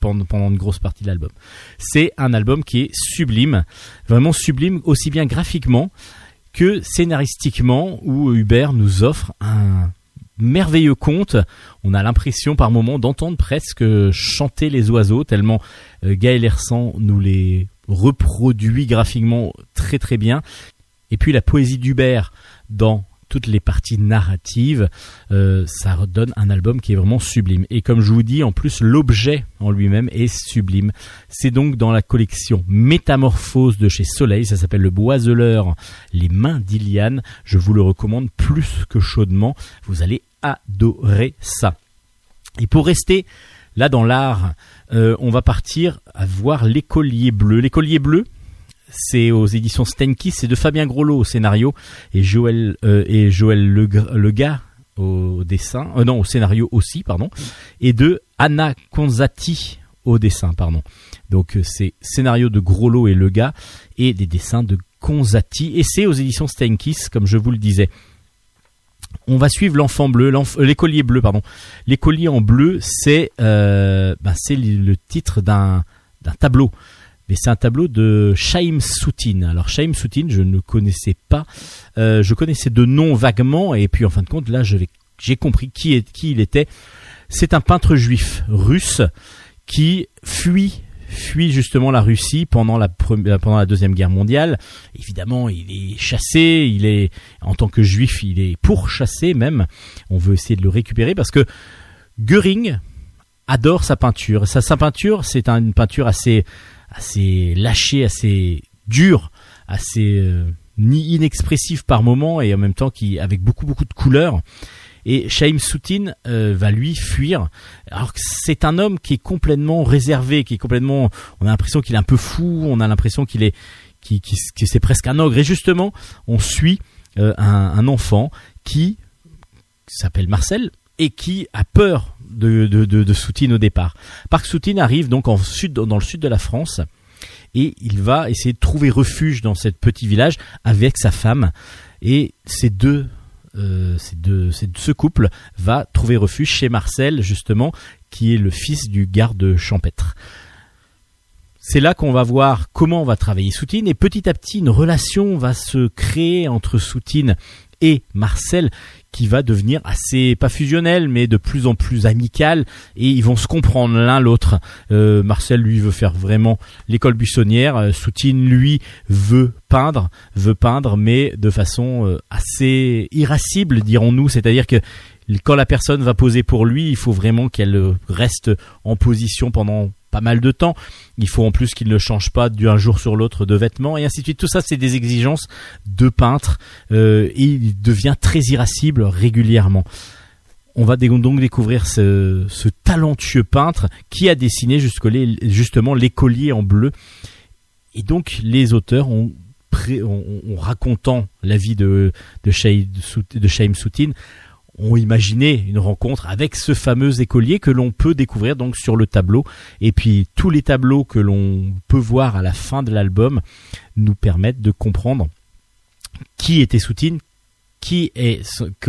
Speaker 1: pendant une grosse partie de l'album. C'est un album qui est sublime, vraiment sublime, aussi bien graphiquement que scénaristiquement, où Hubert nous offre un merveilleux conte. On a l'impression par moments d'entendre presque chanter les oiseaux, tellement euh, Gaël Hersan nous les reproduit graphiquement très très bien. Et puis la poésie d'Hubert dans toutes les parties narratives, euh, ça donne un album qui est vraiment sublime. Et comme je vous dis, en plus, l'objet en lui-même est sublime. C'est donc dans la collection Métamorphose de chez Soleil, ça s'appelle Le Boiseleur, Les Mains d'Iliane. Je vous le recommande plus que chaudement. Vous allez adorer ça. Et pour rester là dans l'art, euh, on va partir à voir l'écolier bleu. L'écolier bleu, c'est aux éditions Stenki, c'est de Fabien Groslo au scénario et Joël euh, et Joël Le, Le Gars au dessin, euh, non au scénario aussi, pardon, et de Anna Konzati au dessin, pardon. Donc euh, c'est scénario de Groslo et Le Gars et des dessins de Konzati et c'est aux éditions Stenkis, comme je vous le disais. on va suivre l'enfant bleu, l'écolier bleu, pardon. L'écolier en bleu, c'est c'est le titre d'un tableau. Mais c'est un tableau de Shaim Soutine. Alors Shaim Soutine, je ne connaissais pas. Euh, je connaissais de nom vaguement, et puis en fin de compte, là, j'ai compris qui, est, qui il était. C'est un peintre juif russe qui fuit fuit justement la Russie pendant la première, pendant la deuxième guerre mondiale. Évidemment, il est chassé, il est en tant que juif, il est pourchassé même. On veut essayer de le récupérer parce que Goering adore sa peinture. Sa, peinture, c'est un- une peinture assez assez lâchée, assez dure, assez euh, ni inexpressive par moment et en même temps qui avec beaucoup beaucoup de couleurs. Et Shaim Soutine euh, va lui fuir. Alors que c'est un homme qui est complètement réservé, qui est complètement. On a l'impression qu'il est un peu fou. On a l'impression qu'il est, qui, c'est presque un ogre. Et justement, on suit euh, un enfant qui s'appelle Marcel et qui a peur de, Soutine au départ. Parc Soutine arrive donc en sud, dans le sud de la France et il va essayer de trouver refuge dans ce petit village avec sa femme et ces deux euh, ces deux, ce couple va trouver refuge chez Marcel justement qui est le fils du garde champêtre. C'est là qu'on va voir comment on va travailler Soutine et petit à petit une relation va se créer entre Soutine et Marcel qui va devenir assez pas fusionnel mais de plus en plus amical et ils vont se comprendre l'un l'autre. Euh, Marcel lui veut faire vraiment l'école buissonnière, euh, Soutine lui veut peindre, veut peindre mais de façon euh, assez irascible dirons-nous, c'est-à-dire que quand la personne va poser pour lui, il faut vraiment qu'elle reste en position pendant pas mal de temps. Il faut en plus qu'il ne change pas d'un jour sur l'autre de vêtements et ainsi de suite. Tout ça, c'est des exigences de peintre euh, il devient très irascible régulièrement. On va donc découvrir ce, talentueux peintre qui a dessiné justement l'écolier en bleu. Et donc les auteurs ont racontant la vie de, de, de Shaim Soutine, ont imaginé une rencontre avec ce fameux écolier que l'on peut découvrir donc sur le tableau. Et puis tous les tableaux que l'on peut voir à la fin de l'album nous permettent de comprendre qui était Soutine, qui est,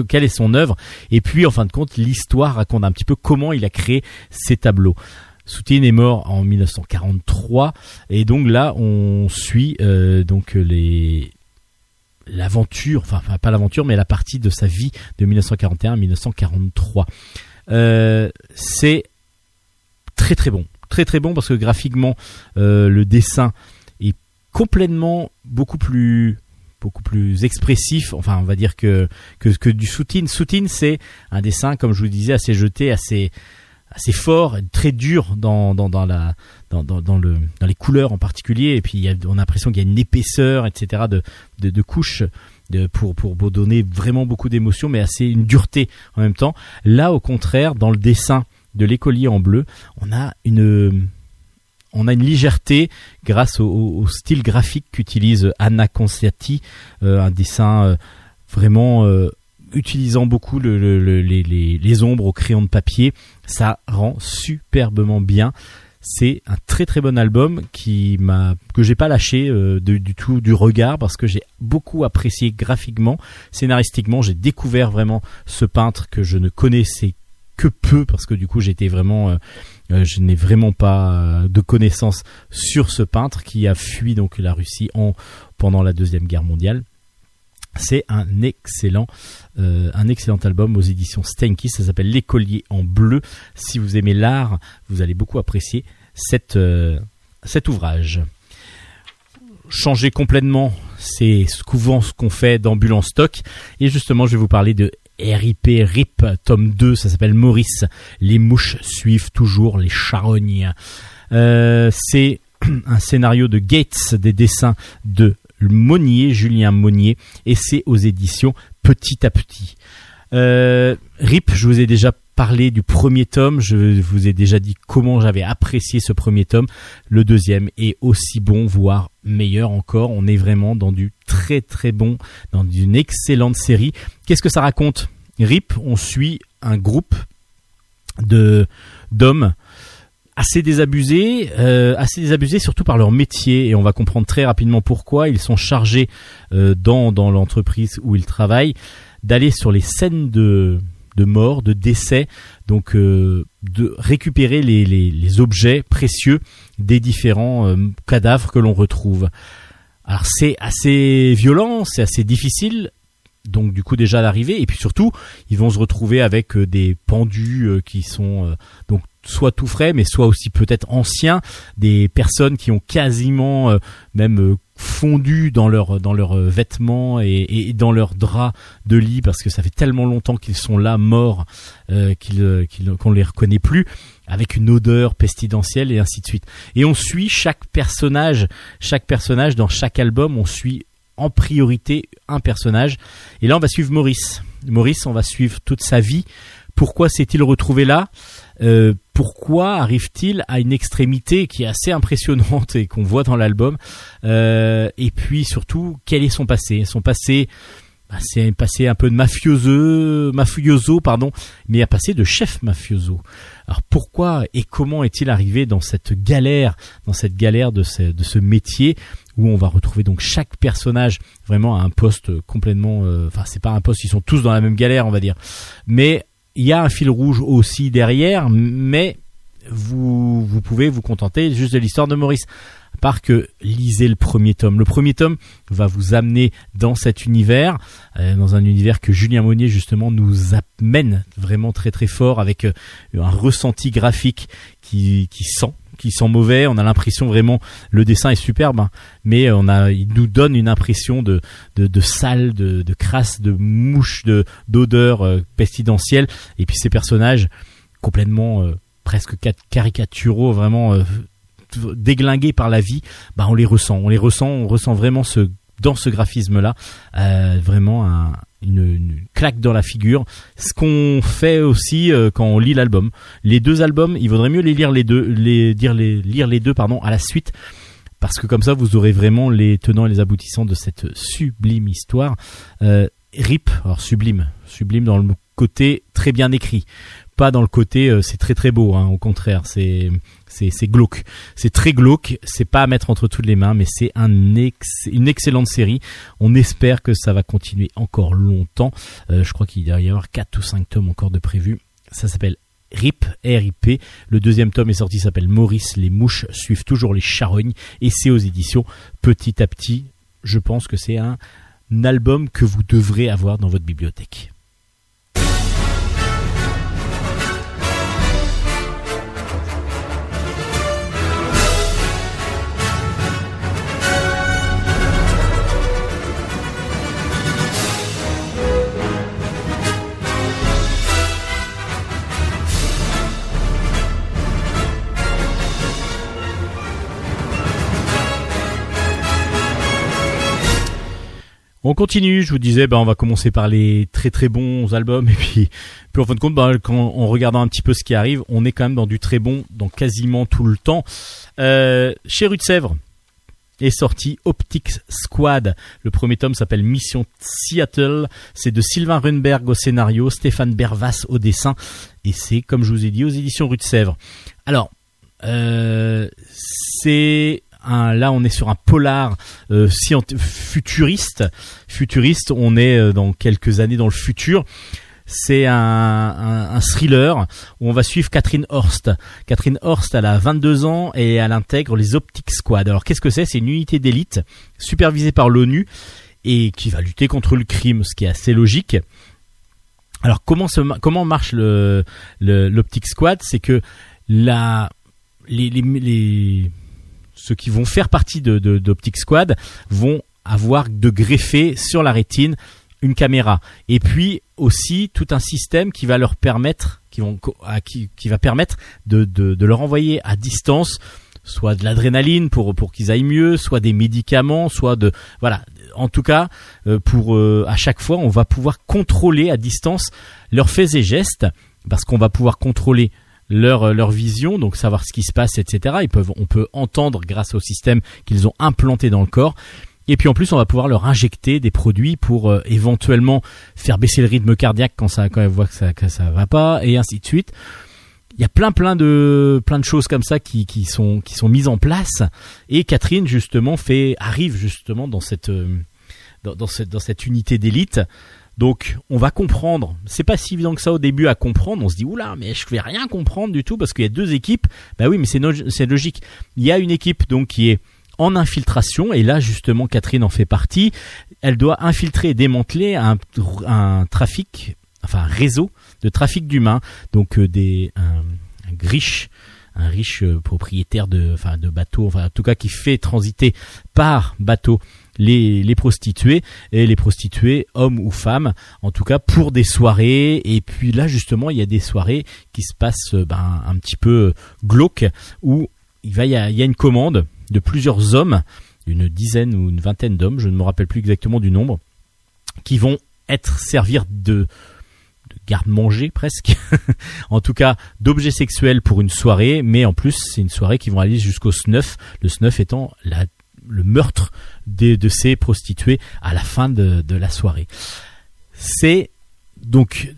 Speaker 1: quelle est son œuvre, et puis en fin de compte l'histoire raconte un petit peu comment il a créé ces tableaux. Soutine est mort en 1943 et donc là on suit euh, donc les l'aventure, enfin pas l'aventure mais la partie de sa vie de 1941 à 1943. Euh, c'est très très bon, très très bon parce que graphiquement euh, le dessin est complètement beaucoup plus beaucoup plus expressif. Enfin on va dire que que, du Soutine. Soutine c'est un dessin comme je vous le disais assez jeté assez assez fort très dur dans, dans la dans, dans, dans le dans les couleurs en particulier et puis on a l'impression qu'il y a une épaisseur etc de de, couches pour, pour donner vraiment beaucoup d'émotions mais assez une dureté en même temps là au contraire dans le dessin de l'écolier en bleu on a une on a une légèreté grâce au, style graphique qu'utilise Anna Conciati, euh, un dessin euh, vraiment euh, utilisant beaucoup le- le- le- les, les- les ombres au crayon de papier. Ça rend superbement bien. C'est un très très bon album qui m'a que j'ai pas lâché euh, du tout du regard parce que j'ai beaucoup apprécié graphiquement, scénaristiquement. J'ai découvert vraiment ce peintre que je ne connaissais que peu parce que du coup j'étais vraiment euh, euh, je n'ai vraiment pas de connaissances sur ce peintre qui a fui donc la Russie en pendant la deuxième guerre mondiale. C'est un excellent, euh, un excellent album aux éditions Stenky. Ça s'appelle L'écolier en bleu. Si vous aimez l'art, vous allez beaucoup apprécier euh, cet ouvrage. Changer complètement, c'est souvent ce qu'on fait d'Ambulance Stock. Et justement, je vais vous parler de RIP RIP tome 2, ça s'appelle Maurice. Les mouches suivent toujours les charognes. Euh, c'est un scénario de Gates, des dessins de Monnier, Julien Monnier, et c'est aux éditions Petit à Petit. Euh, RIP, je vous ai déjà parlé du premier tome, je vous ai déjà dit comment j'avais apprécié ce premier tome. Le deuxième est aussi bon, voire meilleur encore. On est vraiment dans du très très bon, dans une excellente série. Qu'est-ce que ça raconte? RIP, on suit un groupe de d'hommes assez désabusés, euh, assez désabusés surtout par leur métier. Et on va comprendre très rapidement pourquoi. Ils sont chargés euh, dans dans l'entreprise où ils travaillent d'aller sur les scènes de de mort, de décès, donc euh, de récupérer les, les, les objets précieux des différents cadavres que l'on retrouve. Alors c'est assez violent, c'est assez difficile, donc du coup déjà d'arriver, et puis surtout ils vont se retrouver avec euh, des pendus euh, qui sont euh, donc soit tout frais, mais soit aussi peut-être anciens, des personnes qui ont quasiment même fondu dans leurs dans leurs vêtements et, dans leurs draps de lit parce que ça fait tellement longtemps qu'ils sont là morts euh, qu'ils- qu'on les reconnaît plus avec une odeur pestilentielle et ainsi de suite. Et on suit chaque personnage, chaque personnage dans chaque album, on suit en priorité un personnage. Et là, on va suivre Maurice. Maurice, on va suivre toute sa vie. Pourquoi s'est-il retrouvé là? Euh, Pourquoi arrive-t-il à une extrémité qui est assez impressionnante et qu'on voit dans l'album? Euh, Et puis surtout, quel est son passé? Son passé, bah, c'est un passé un peu de mafioso, mafioso, pardon, mais un passé de chef mafioso. Alors pourquoi et comment est-il arrivé dans cette galère, dans cette galère de ce, de ce métier? Où on va retrouver donc chaque personnage vraiment à un poste complètement, euh, enfin c'est pas un poste, ils sont tous dans la même galère on va dire, mais il y a un fil rouge aussi derrière, mais vous vous pouvez vous contenter juste de l'histoire de Maurice. À part que lisez le premier tome. Le premier tome va vous amener dans cet univers, euh, dans un univers que Julien Monnier justement nous amène vraiment très très fort avec euh, un ressenti graphique qui, qui sent qui sent mauvais. On a l'impression vraiment le dessin est superbe, hein, mais on a il nous donne une impression de de, sale, de, de crasse, de mouche, de d'odeur euh. Et puis ces personnages complètement euh, presque ca- caricaturaux, vraiment euh, déglingués par la vie, bah on les ressent, on les ressent, on ressent vraiment ce dans ce graphisme là vraiment un- une, claque dans la figure. Ce qu'on fait aussi euh, quand on lit l'album. Les deux albums, il vaudrait mieux les lire les deux, les lire les deux pardon à la suite parce que comme ça vous aurez vraiment les tenants et les aboutissants de cette sublime histoire. Euh, Rip, alors sublime, sublime dans le côté très bien écrit, pas dans le côté euh, c'est très très beau. Hein, au contraire, c'est c'est glauque, c'est très glauque. C'est pas à mettre entre toutes les mains, mais c'est une excellente série. On espère que ça va continuer encore longtemps. Euh, je crois qu'il doit y avoir 4 ou 5 tomes encore de prévus. Ça s'appelle RIP, RIP. Le deuxième tome est sorti, s'appelle Maurice. Les mouches suivent toujours les charognes. Et c'est aux éditions Petit à Petit. Je pense que c'est un album que vous devrez avoir dans votre bibliothèque. On continue, je vous disais, ben, on va commencer par les très très bons albums et puis, puis en fin de compte, ben, quand, en regardant un petit peu ce qui arrive, on est quand même dans du très bon dans quasiment tout le temps. Euh, chez Rue de Sèvres est sorti Optics Squad. Le premier tome s'appelle Mission Seattle. C'est de Sylvain Runberg au scénario, Stéphane Bervas au dessin et c'est, comme je vous ai dit, aux éditions Rue de Sèvres. Alors, euh, c'est là on est sur un polar euh, futuriste. Futuriste, on est euh, dans quelques années dans le futur. C'est un, thriller où on va suivre Catherine Horst. Catherine Horst, elle a 22 ans et elle intègre les Optic Squad. Alors qu'est-ce que c'est? C'est une unité d'élite supervisée par l'ONU et qui va lutter contre le crime, ce qui est assez logique. Alors comment marche l'Optic Squad? C'est que la les- ceux qui vont faire partie de, d'Optic Squad vont avoir de greffer sur la rétine une caméra. Et puis aussi tout un système qui va leur permettre qui va permettre de, leur envoyer à distance soit de l'adrénaline pour qu'ils aillent mieux soit des médicaments soit de voilà. En tout cas euh, euh, à chaque fois on va pouvoir contrôler à distance leurs faits et gestes parce qu'on va pouvoir contrôler leur euh, leur vision donc savoir ce qui se passe etc ils peuvent on peut entendre grâce au système qu'ils ont implanté dans le corps. Et puis en plus, on va pouvoir leur injecter des produits pour euh, éventuellement faire baisser le rythme cardiaque quand ça quand elle voit que ça que ça va pas et ainsi de suite. il y a plein plein de plein de choses comme ça qui, qui sont qui sont mises en place. Et Catherine justement fait arrive justement dans cette euh, dans, dans cette dans cette unité d'élite donc on va comprendre. C'est pas si évident que ça au début à comprendre. On se dit oula, mais je vais rien comprendre du tout parce qu'il y a deux équipes. Bah oui, mais c'est logique. Il y a une équipe donc qui est en infiltration et là justement Catherine en fait partie. Elle doit infiltrer et démanteler un, un trafic, enfin un réseau de trafic d'humains. Donc euh, des un, un riche un riche euh, propriétaire de enfin de bateaux, enfin en tout cas qui fait transiter par bateau les, les prostituées et les prostituées hommes ou femmes en tout cas pour des soirées. Et puis là justement il y a des soirées qui se passent euh, ben, un petit peu glauques où il va y a, il y a une commande de plusieurs hommes une dizaine ou une vingtaine d'hommes je ne me rappelle plus exactement du nombre qui vont être servir de de garde-manger presque, en tout cas d'objets sexuels pour une soirée, mais en plus c'est une soirée qui vont aller jusqu'au snuff, le snuff étant la, le meurtre de ces prostituées à la fin de, la soirée. C'est donc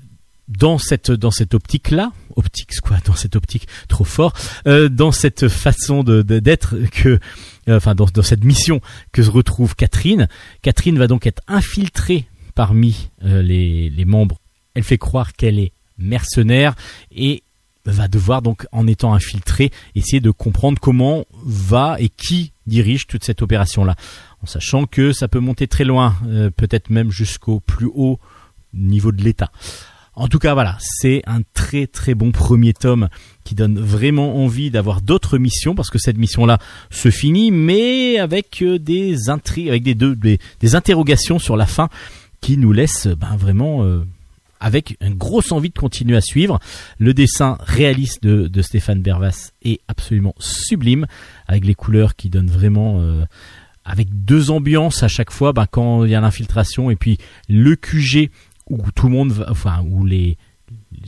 Speaker 1: dans cette dans cette optique là, optique quoi, dans cette optique trop fort, euh, dans cette façon de- d'être que euh, enfin dans, dans cette mission que se retrouve Catherine. Catherine va donc être infiltrée parmi euh, les, les membres. Elle fait croire qu'elle est mercenaire et va devoir donc en étant infiltrée essayer de comprendre comment va et qui dirige toute cette opération là en sachant que ça peut monter très loin euh, peut-être même jusqu'au plus haut niveau de l'état. En tout cas voilà c'est un très très bon premier tome qui donne vraiment envie d'avoir d'autres missions parce que cette mission là se finit mais avec euh, des intrigues avec des, deux- des, des interrogations sur la fin qui nous laissent ben, vraiment euh, avec une grosse envie de continuer à suivre. Le dessin réaliste de, Stéphane Bervas est absolument sublime, avec les couleurs qui donnent vraiment... euh, avec deux ambiances à chaque fois, ben, quand il y a l'infiltration et puis le QG où tout le monde, va, enfin où les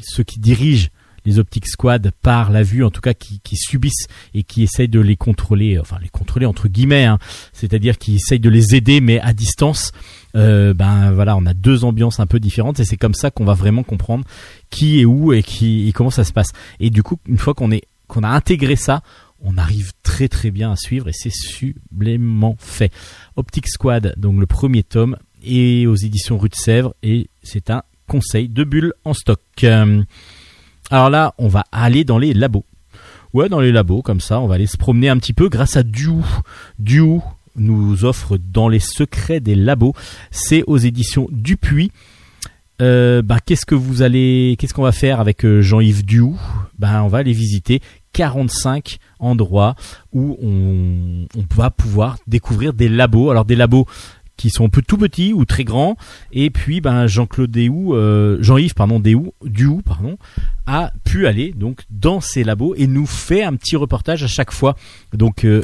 Speaker 1: ceux qui dirigent les Optic Squad par la vue, en tout cas qui, subissent et qui essayent de les contrôler, enfin les contrôler entre guillemets, hein, c'est-à-dire qui essayent de les aider mais à distance. Euh, ben voilà, on a deux ambiances un peu différentes et c'est comme ça qu'on va vraiment comprendre qui est où et qui comment ça se passe. Et du coup, une fois qu'on est qu'on a intégré ça, on arrive très très bien à suivre et c'est sublèmement fait. Optic Squad, donc le premier tome, et aux éditions Rue de Sèvres et c'est un conseil de bulles en stock. Alors là, on va aller dans les labos. Ouais, dans les labos, comme ça, on va aller se promener un petit peu grâce à Duo. Duo nous offre dans les secrets des labos. C'est aux éditions Dupuis. Euh, bah, qu'est-ce que vous allez, qu'est-ce qu'on va faire avec euh, Jean-Yves Duhoux Ben, on va aller visiter 45 endroits où on va pouvoir découvrir des labos. Alors des labos qui sont un peu tout petits ou très grands. Et puis, ben, Jean-Claude Déhoux, euh, Jean-Yves, pardon, pardon, a pu aller donc dans ces labos et nous fait un petit reportage à chaque fois. Donc, euh,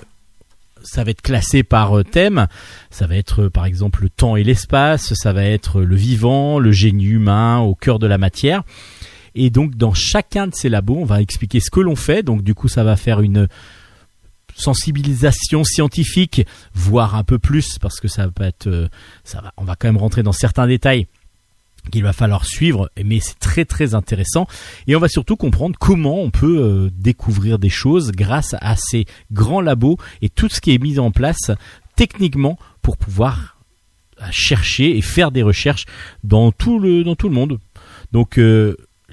Speaker 1: ça va être classé par euh, thème. Ça va être par exemple le temps et l'espace. Ça va être le vivant, le génie humain au cœur de la matière. Et donc, dans chacun de ces labos, on va expliquer ce que l'on fait. Donc, du coup, ça va faire une sensibilisation scientifique, voire un peu plus, parce que ça va être, euh, ça va, on va quand même rentrer dans certains détails qu'il va falloir suivre, mais c'est très très intéressant. Et on va surtout comprendre comment on peut euh, découvrir des choses grâce à ces grands labos et tout ce qui est mis en place techniquement pour pouvoir euh, chercher et faire des recherches dans tout le dans tout le monde. Donc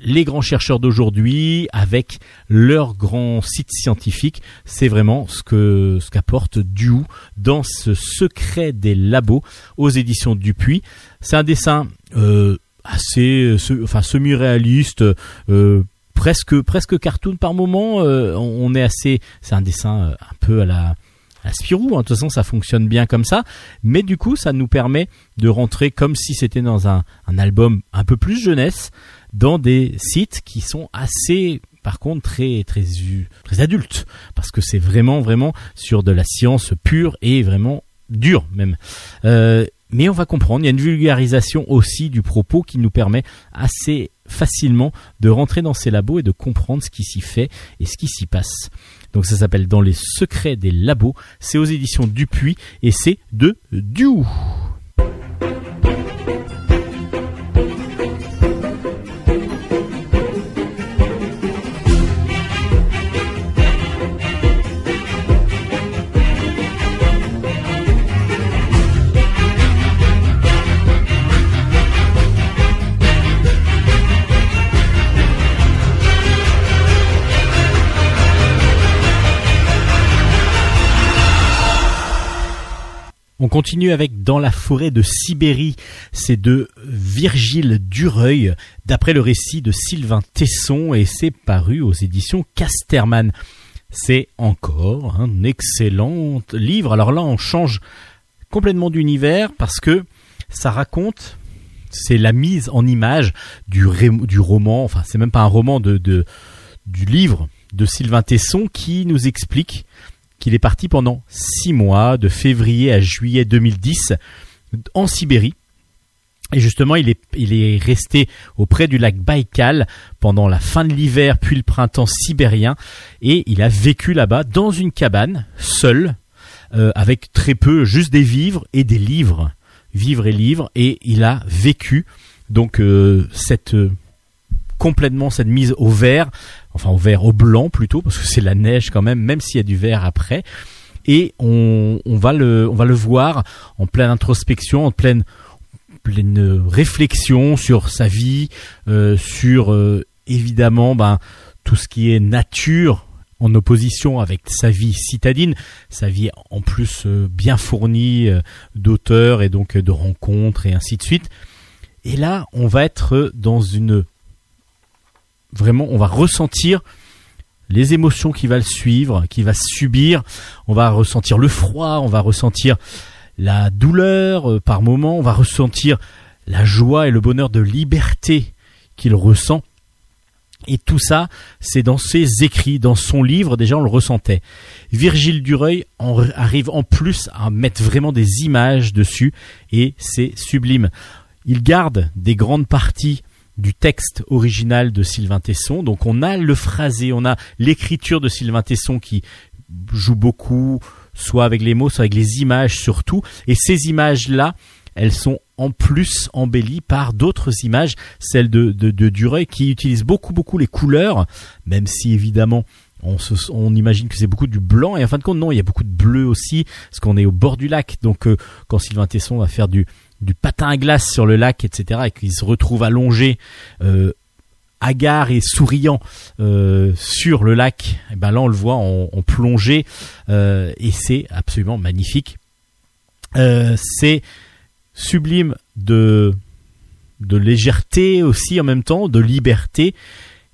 Speaker 1: les grands chercheurs d'aujourd'hui avec leurs grands sites scientifiques, c'est vraiment ce que ce qu'apporte Duhoux dans ce secret des labos aux éditions Dupuis. C'est un dessin euh, assez se- enfin semi-réaliste euh, presque presque cartoon par moment euh, on, est assez c'est un dessin un peu à la à Spirou, hein. de toute façon ça fonctionne bien comme ça, mais du coup ça nous permet de rentrer comme si c'était dans un, un album un peu plus jeunesse, dans des sites qui sont assez par contre très très très adultes parce que c'est vraiment vraiment sur de la science pure et vraiment dure même. Euh, mais on va comprendre, il y a une vulgarisation aussi du propos qui nous permet assez facilement de rentrer dans ces labos et de comprendre ce qui s'y fait et ce qui s'y passe. Donc ça s'appelle Dans les secrets des labos, c'est aux éditions Dupuis et c'est de Duou. Continue avec Dans la forêt de Sibérie. C'est de Virgile Dureuil, d'après le récit de Sylvain Tesson, et c'est paru aux éditions Casterman. C'est encore un excellent livre. Alors là, on change complètement d'univers parce que ça raconte, c'est la mise en image du, roman, enfin c'est même pas un roman de- du livre de Sylvain Tesson qui nous explique qu'il est parti pendant six mois, de février à juillet 2010, en Sibérie. Et justement, il est, il est resté auprès du lac Baïkal pendant la fin de l'hiver puis le printemps sibérien. Et il a vécu là-bas dans une cabane, seul, euh, avec très peu, juste des vivres et des livres. Vivres et livres. Et il a vécu donc euh, cette euh, complètement cette mise au vert, enfin au vert au blanc plutôt, parce que c'est la neige quand même, même s'il y a du vert après. Et on, on va le, on va le voir en pleine introspection, en pleine, pleine réflexion sur sa vie, euh, sur euh, évidemment ben, tout ce qui est nature en opposition avec sa vie citadine, sa vie en plus euh, bien fournie euh, d'auteurs et donc euh, de rencontres et ainsi de suite. Et là, on va être dans une vraiment, on va ressentir les émotions qui va le suivre, qui va subir. On va ressentir le froid, on va ressentir la douleur euh, par moment, on va ressentir la joie et le bonheur de liberté qu'il ressent. Et tout ça, c'est dans ses écrits, dans son livre, déjà on le ressentait. Virgile Dureuil arrive en plus à mettre vraiment des images dessus, et c'est sublime. Il garde des grandes parties du texte original de Sylvain Tesson, donc on a le phrasé, on a l'écriture de Sylvain Tesson qui joue beaucoup, soit avec les mots, soit avec les images surtout, et ces images-là, elles sont en plus embellies par d'autres images, celles de, de, qui utilise beaucoup beaucoup les couleurs, même si évidemment on imagine que c'est beaucoup du blanc. Et en fin de compte non, il y a beaucoup de bleu aussi parce qu'on est au bord du lac. Donc euh, quand Sylvain Tesson va faire du du patin à glace sur le lac, etc., et qu'il se retrouve allongé, euh, hagard et souriant euh, sur le lac, et ben là on le voit en, en euh, et c'est absolument magnifique. Euh, c'est sublime de de légèreté aussi en même temps, de liberté.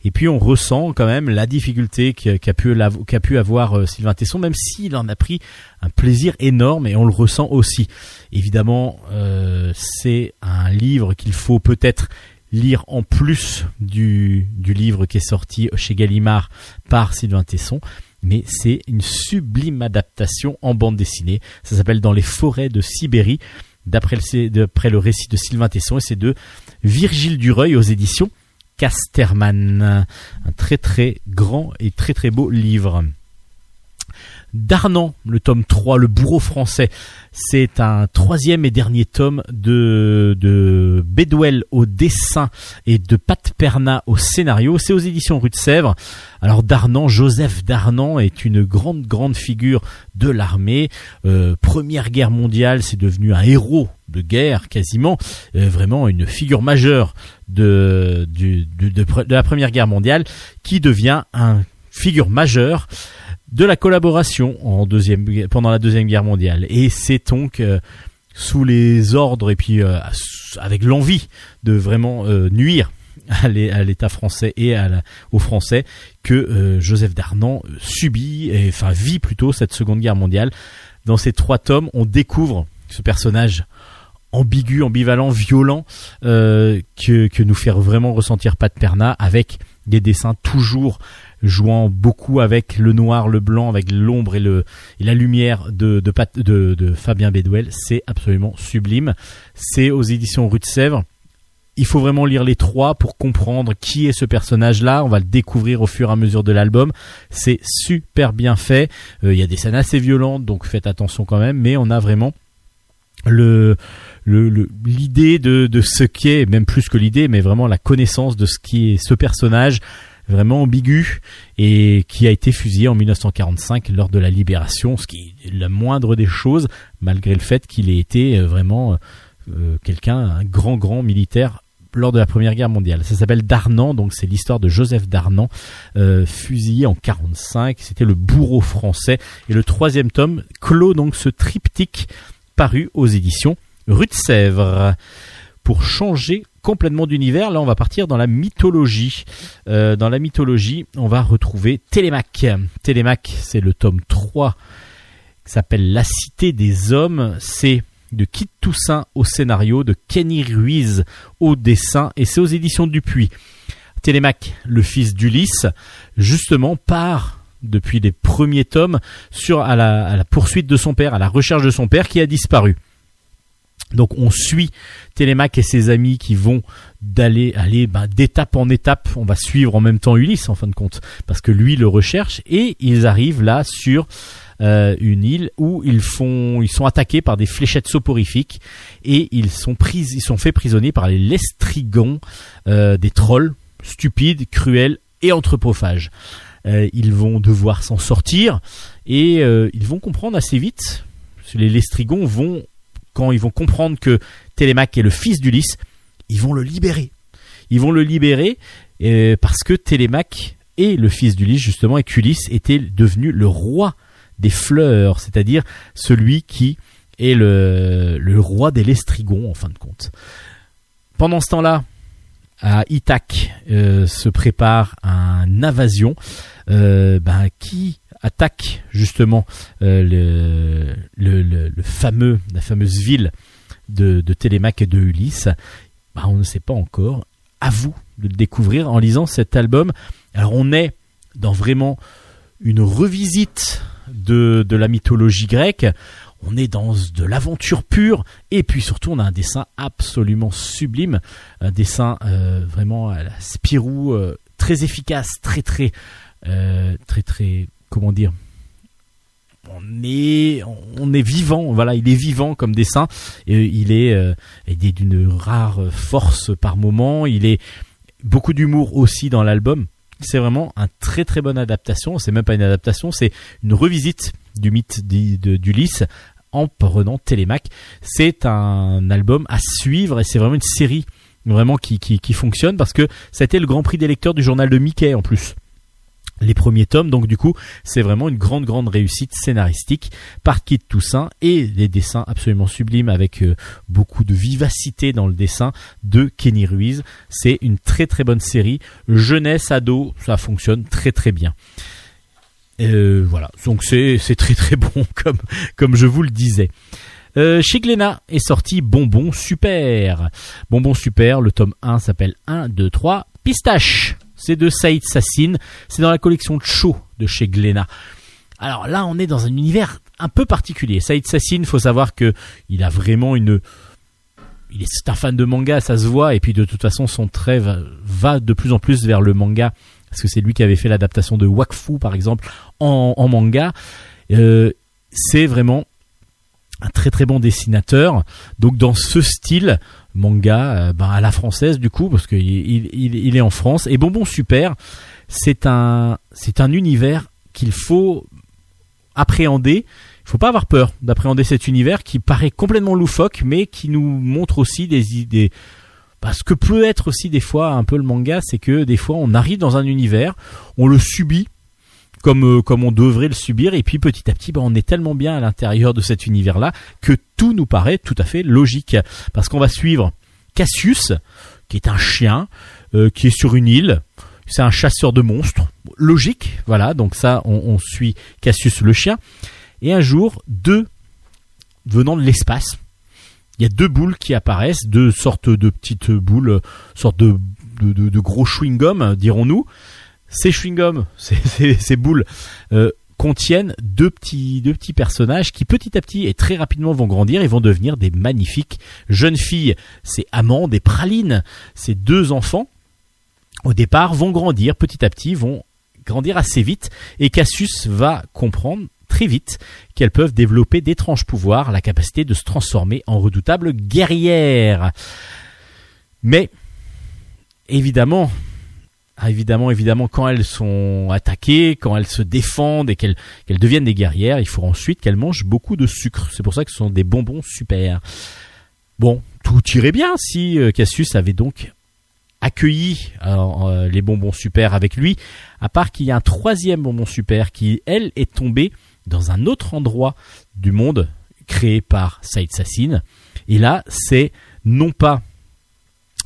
Speaker 1: Et puis on ressent quand même la difficulté qu'a pu, avoir euh, Sylvain Tesson, même s'il en a pris un plaisir énorme et on le ressent aussi. Évidemment, euh, c'est un livre qu'il faut peut-être lire en plus du, du livre qui est sorti chez Gallimard par Sylvain Tesson. Mais c'est une sublime adaptation en bande dessinée. Ça s'appelle Dans les forêts de Sibérie, d'après le récit de Sylvain Tesson, et c'est de Virgile Dureuil aux éditions Casterman. Un très très grand et très très beau livre. Darnan, le tome 3, le bourreau français. C'est un troisième et dernier tome de, de Bedwell au dessin et de Pat Perna au scénario. C'est aux éditions Rue de Sèvres. Alors Darnan, Joseph Darnan est une grande grande figure de l'armée. Euh, Première guerre mondiale, c'est devenu un héros de guerre quasiment, Euh, vraiment une figure majeure de, de la Première guerre mondiale, qui devient un figure majeure de la collaboration en deuxième, pendant la deuxième guerre mondiale. Et c'est donc euh, sous les ordres et puis euh, avec l'envie de vraiment euh, nuire à l'é- à l'État français et aux Français que euh, Joseph Darnan subit, et, enfin vit plutôt cette Seconde Guerre mondiale. Dans ces trois tomes, on découvre ce personnage ambigu, ambivalent, violent que, nous fait vraiment ressentir Pat avec des dessins toujours jouant beaucoup avec le noir, le blanc, avec l'ombre et, le, et la lumière de, de, Pat- de, de Fabien Bedwell. C'est absolument sublime. C'est aux éditions Rue de Sèvres. Il faut vraiment lire les trois pour comprendre qui est ce personnage-là. On va le découvrir au fur et à mesure de l'album. C'est super bien fait. Euh, Il y a des scènes assez violentes, donc faites attention quand même. Mais on a vraiment le le- le- l'idée de, de ce qu'est, même plus que l'idée, mais vraiment la connaissance de ce qui est ce personnage vraiment ambigu et qui a été fusillé en 1945 lors de la libération, ce qui est la moindre des choses, malgré le fait qu'il ait été euh, vraiment euh, quelqu'un, un grand grand militaire lors de la Première Guerre mondiale. Ça s'appelle Darnan, donc c'est l'histoire de Joseph Darnan, euh, fusillé en 45. C'était le bourreau français. Et le troisième tome clôt donc ce triptyque paru aux éditions Rue de Sèvres. Pour changer complètement d'univers, là on va partir dans la mythologie. Euh, dans la mythologie, on va retrouver Télémaque. Télémaque, c'est le tome 3 qui s'appelle La Cité des Hommes. C'est de Kit Toussaint au scénario, de Kenny Ruiz au dessin, et c'est aux éditions Dupuis. Télémaque, le fils d'Ulysse, justement part depuis les premiers tomes à la poursuite de son père, à la recherche de son père qui a disparu. Donc on suit Télémaque et ses amis qui vont d'aller aller ben, d'étape en étape. On va suivre en même temps Ulysse en fin de compte parce que lui le recherche et ils arrivent là sur euh, une île où ils font ils sont attaqués par des fléchettes soporifiques et ils sont pris ils sont faits prisonniers par les lestrigons euh, des trolls stupides, cruels et anthropophages. Euh, ils vont devoir s'en sortir et ils vont comprendre assez vite. Les lestrigons vont quand ils vont comprendre que Télémaque est le fils d'Ulysse, ils vont le libérer. Ils vont le libérer euh, parce que Télémaque est le fils d'Ulysse justement et qu'Ulysse était devenu le roi des fleurs, c'est-à-dire celui qui est le, roi des lestrigons en fin de compte. Pendant ce temps-là, à Ithac euh, se prépare une invasion euh, ben, qui attaque justement euh, le, le, fameux la fameuse ville de, Télémaque et de Ulysse. Ben, on ne sait pas encore. À vous de le découvrir en lisant cet album. Alors on est dans vraiment une revisite de, la mythologie grecque. On est dans de l'aventure pure et puis surtout on a un dessin absolument sublime, un dessin euh, vraiment à la Spirou, euh, très efficace, très très très très comment dire. On est on est vivant, voilà, il est vivant comme dessin et il est euh, il est d'une rare force par moment. Il est beaucoup d'humour aussi dans l'album. C'est vraiment un très très bonne adaptation. C'est même pas une adaptation, c'est une revisite du mythe d'Ulysse en prenant Télémaque. C'est un album à suivre et c'est vraiment une série vraiment qui, qui, qui fonctionne parce que c'était le grand prix des lecteurs du journal de Mickey en plus. Les premiers tomes, donc du coup, c'est vraiment une grande, grande réussite scénaristique par Kit Toussaint et des dessins absolument sublimes avec euh, beaucoup de vivacité dans le dessin de Kenny Ruiz. C'est une très, très bonne série. Jeunesse, ado, ça fonctionne très, très bien. Euh, voilà, donc c'est très très bon comme comme je vous le disais. Euh, chez est sorti Bonbon Super. Bonbon Super, le tome 1 s'appelle 1, 2, 3, Pistache. C'est de Saïd Sassine. C'est dans la collection show de chez Glénat. Alors là, on est dans un univers un peu particulier. Saïd Sassine, faut savoir que il a vraiment une, il est un fan de manga, ça se voit, et puis de toute façon, son trait va, de plus en plus vers le manga, parce que c'est lui qui avait fait l'adaptation de Wakfu, par exemple, en, en manga. Euh, c'est vraiment un très très bon dessinateur. Donc dans ce style manga, euh, ben, à la française du coup, parce qu'il il, est en France. Et Bonbon Super, c'est un c'est un univers qu'il faut appréhender. Il faut pas avoir peur d'appréhender cet univers qui paraît complètement loufoque, mais qui nous montre aussi des idées. Parce que peut être aussi des fois un peu le manga, c'est que des fois on arrive dans un univers, on le subit comme euh, comme on devrait le subir, et puis petit à petit, ben, on est tellement bien à l'intérieur de cet univers-là que tout nous paraît tout à fait logique, parce qu'on va suivre Cassius, qui est un chien, euh, qui est sur une île. C'est un chasseur de monstres, logique, voilà. Donc ça, on, on suit Cassius le chien. Et un jour, deux venant de l'espace, il y a deux boules qui apparaissent, deux sortes de petites boules, sortes de, de, de- de gros chewing-gum, dirons-nous. Ces chewing-gum, ces, ces- ces boules, euh, contiennent deux petits, personnages qui petit à petit et très rapidement vont grandir et vont devenir des magnifiques jeunes filles. C'est Amande et Praline, ces deux enfants, au départ, vont grandir petit à petit, vont grandir assez vite et Cassius va comprendre très vite qu'elles peuvent développer d'étranges pouvoirs, la capacité de se transformer en redoutables guerrières. Mais, évidemment, ah, évidemment, évidemment, quand elles sont attaquées, quand elles se défendent et qu'elles deviennent des guerrières, il faut ensuite qu'elles mangent beaucoup de sucre. C'est pour ça que ce sont des bonbons super. Bon, tout irait bien si euh, Cassius avait donc accueilli euh, les bonbons super avec lui, à part qu'il y a un troisième bonbon super qui, elle, est tombé dans un autre endroit du monde créé par Saïd Sassine. Et là, c'est non pas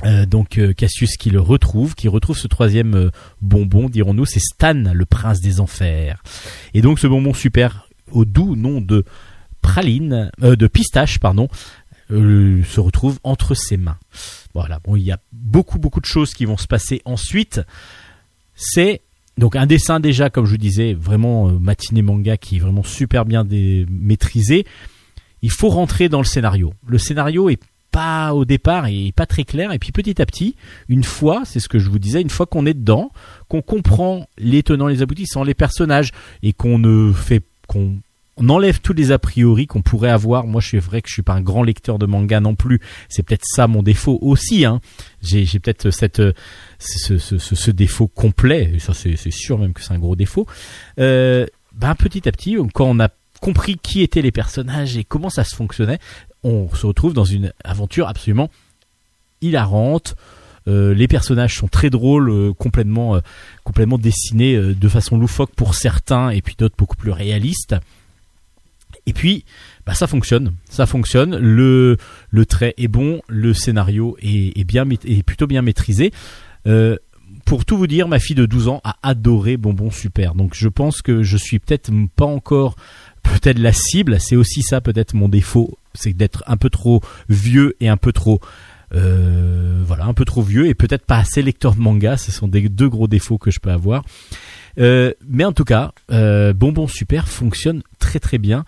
Speaker 1: euh, donc euh, Cassius qui le retrouve, qui retrouve ce troisième euh, bonbon, dirons-nous, c'est Stan, le prince des enfers. Et donc ce bonbon super au doux nom de praline, de pistache, pardon, se retrouve entre ses mains. Voilà, bon, il y a beaucoup beaucoup de choses qui vont se passer ensuite. C'est donc un dessin déjà, comme je vous disais, vraiment matinée manga qui est vraiment super bien maîtrisé. Il faut rentrer dans le scénario. Le scénario est pas au départ et pas très clair et puis petit à petit, une fois, c'est ce que je vous disais, une fois qu'on est dedans, qu'on comprend les tenants, les aboutissants, les personnages et qu'on ne fait qu'on on enlève tous les a priori qu'on pourrait avoir. Moi, je suis vrai que je suis pas un grand lecteur de manga non plus. C'est peut-être ça mon défaut aussi. Hein. J'ai, j'ai peut-être cette euh, ce, ce, ce, défaut complet. Et ça, c'est, c'est sûr même que c'est un gros défaut. Euh, ben petit à petit, quand on a compris qui étaient les personnages et comment ça se fonctionnait, on se retrouve dans une aventure absolument hilarante. Euh, les personnages sont très drôles, euh, complètement, euh, complètement dessinés de façon loufoque pour certains et puis d'autres beaucoup plus réalistes. Et puis, bah, ça fonctionne, ça fonctionne. Le, le trait est bon, le scénario est, bien, est plutôt bien maîtrisé. Pour tout vous dire, ma fille de 12 ans a adoré Bonbon Super. Donc je pense que je suis peut-être pas encore peut-être la cible. C'est aussi ça peut-être mon défaut, c'est d'être un peu trop vieux et un peu trop euh, voilà, un peu trop vieux et peut-être pas assez lecteur de manga. Ce sont des deux gros défauts que je peux avoir. Euh, mais en tout cas, euh, Bonbon Super fonctionne très très bien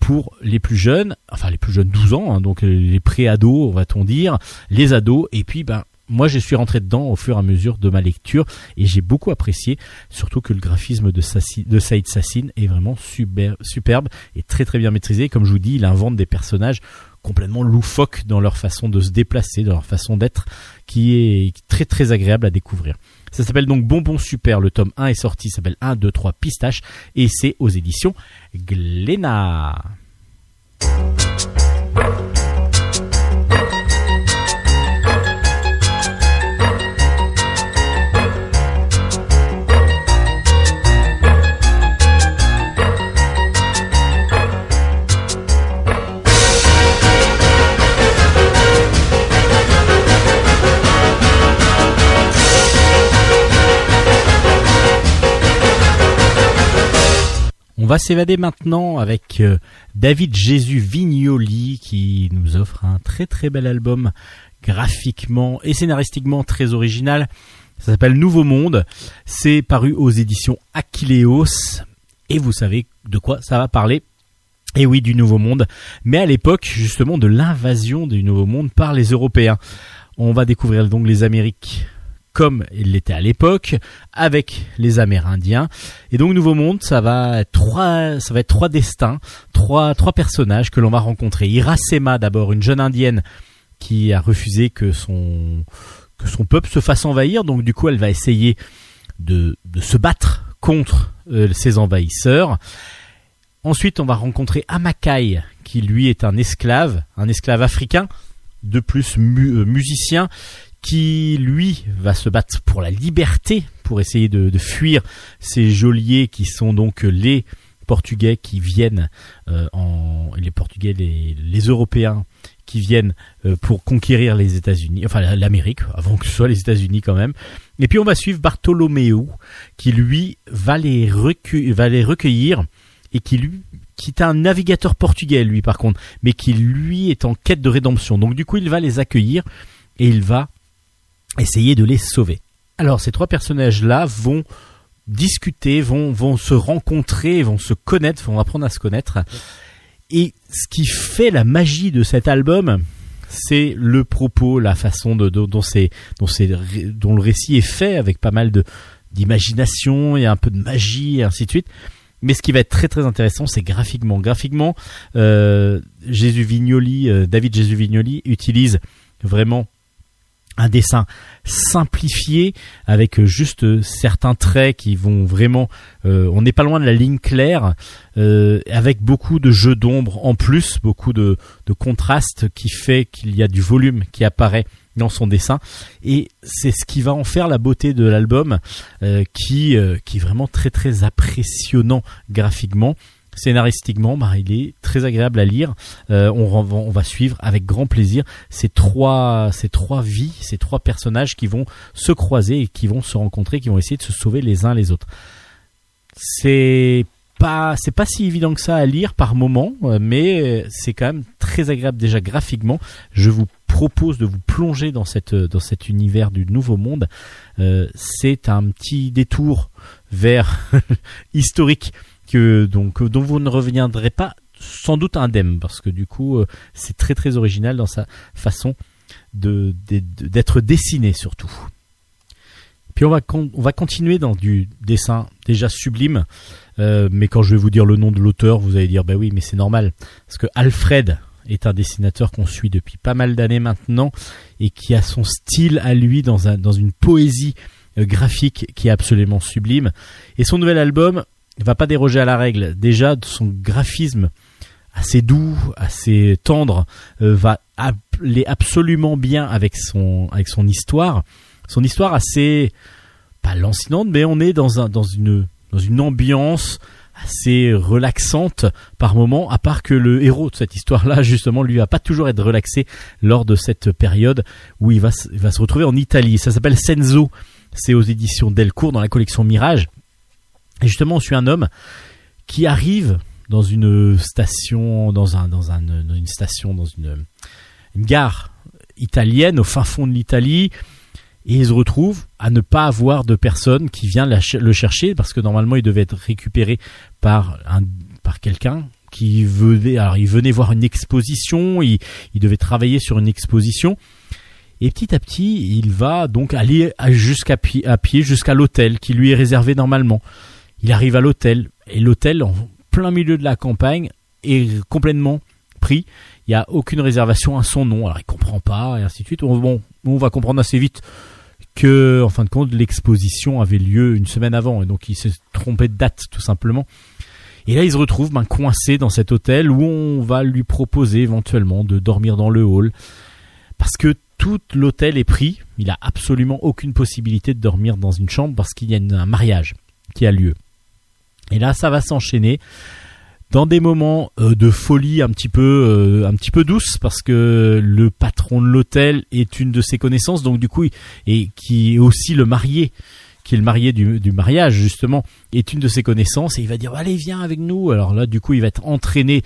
Speaker 1: pour les plus jeunes, enfin les plus jeunes 12 ans, hein, donc les pré-ados, va-t-on dire, les ados, et puis ben moi je suis rentré dedans au fur et à mesure de ma lecture et j'ai beaucoup apprécié, surtout que le graphisme de, Saïd Sassine est vraiment super, superbe et très très bien maîtrisé. Comme je vous dis, il invente des personnages complètement loufoques dans leur façon de se déplacer, dans leur façon d'être, qui est très très agréable à découvrir. Ça s'appelle donc Bonbon Super, le tome 1 est sorti, s'appelle 1, 2, 3 Pistache, et c'est aux éditions Glénat. On va s'évader maintenant avec euh, David Jésus Vignoli qui nous offre un très très bel album graphiquement et scénaristiquement très original. Ça s'appelle Nouveau Monde. C'est paru aux éditions Aquileos et vous savez de quoi ça va parler. Et oui, du Nouveau Monde, mais à l'époque justement de l'invasion du Nouveau Monde par les Européens. On va découvrir donc les Amériques comme il l'était à l'époque, avec les Amérindiens. Et donc Nouveau Monde, ça va être trois, ça va être trois destins, trois, trois personnages que l'on va rencontrer. Irasema d'abord, une jeune indienne qui a refusé que son que son peuple se fasse envahir. Donc du coup, elle va essayer de, de se battre contre euh, ses envahisseurs. Ensuite, on va rencontrer Amakai, qui lui est un esclave, un esclave africain, de plus euh, musicien, qui lui va se battre pour la liberté, pour essayer de, de fuir ces geôliers qui sont donc les Portugais qui viennent euh, en les Portugais, les, les Européens qui viennent euh, pour conquérir les États-Unis, enfin la- l'Amérique, avant que ce soit les États-Unis quand même. Et puis on va suivre Bartholoméo, qui lui va les, va les recueillir et qui lui qui est un navigateur portugais lui par contre, mais qui lui est en quête de rédemption. Donc du coup il va les accueillir et il va essayer de les sauver. Alors ces trois personnages-là vont discuter, vont, vont se rencontrer, vont se connaître, vont apprendre à se connaître. Et ce qui fait la magie de cet album, c'est le propos, la façon dont, c'est, dont, c'est, dont le récit est fait, avec pas mal de, d'imagination et un peu de magie et ainsi de suite. Mais ce qui va être très très intéressant, c'est graphiquement. Graphiquement, euh, Jésus Vignoli, euh, David Jésus Vignoli utilise vraiment un dessin simplifié avec euh, juste euh, certains traits qui vont vraiment euh, on n'est pas loin de la ligne claire avec beaucoup de jeux d'ombre en plus beaucoup de, de contraste qui fait qu'il y a du volume qui apparaît dans son dessin. Et c'est ce qui va en faire la beauté de l'album qui qui est vraiment très très impressionnant graphiquement scénaristiquement, bah, il est très agréable à lire. Euh, on, va suivre avec grand plaisir ces trois, vies, ces trois personnages qui vont se croiser et qui vont se rencontrer, qui vont essayer de se sauver les uns les autres. C'est pas, pas si évident que ça à lire par moment, euh, mais c'est quand même très agréable déjà graphiquement. Je vous propose de vous plonger dans cet univers du Nouveau Monde. Euh, c'est un petit détour vers historique donc dont vous ne reviendrez pas sans doute indemne parce que du coup euh, c'est très très original dans sa façon d'être dessiné surtout. Puis on va on va continuer dans du dessin déjà sublime, euh, mais quand je vais vous dire le nom de l'auteur, vous allez dire bah oui mais c'est normal parce que Alfred est un dessinateur qu'on suit depuis pas mal d'années maintenant et qui a son style à lui dans un dans une poésie euh, graphique qui est absolument sublime. Et son nouvel album va pas déroger à la règle. Déjà, son graphisme assez doux, assez tendre, euh, va aller absolument bien avec son histoire. Son histoire assez pas lancinante, mais on est dans un une ambiance assez relaxante par moment, à part que le héros de cette histoire-là, justement, lui va pas toujours être relaxé lors de cette période où il va, va se retrouver en Italie. Ça s'appelle Senzo, c'est aux éditions Delcourt dans la collection Mirage. Et justement, on suit un homme qui arrive dans une station, dans un, dans un, dans une station, dans une, gare italienne au fin fond de l'Italie, et il se retrouve à ne pas avoir de personne qui vient le chercher parce que normalement il devait être récupéré par un, par quelqu'un qui venait, alors il venait voir une exposition, il, devait travailler sur une exposition. Et petit à petit, il va donc aller jusqu'à pied, pied jusqu'à l'hôtel qui lui est réservé normalement. Il arrive à l'hôtel et l'hôtel en plein milieu de la campagne est complètement pris. Il n'y a aucune réservation à son nom. Alors il comprend pas et ainsi de suite. Bon, bon, on va comprendre assez vite que, en fin de compte, l'exposition avait lieu une semaine avant et donc il s'est trompé de date tout simplement. Et là, il se retrouve ben, coincé dans cet hôtel où on va lui proposer éventuellement de dormir dans le hall parce que tout l'hôtel est pris. Il a absolument aucune possibilité de dormir dans une chambre parce qu'il y a un mariage qui a lieu. Et là, ça va s'enchaîner dans des moments euh, de folie un petit peu euh, un douce parce que le patron de l'hôtel est une de ses connaissances donc du coup et qui est aussi le marié qui est le marié du, du mariage justement est une de ses connaissances et il va dire allez viens avec nous. Alors là du coup il va être entraîné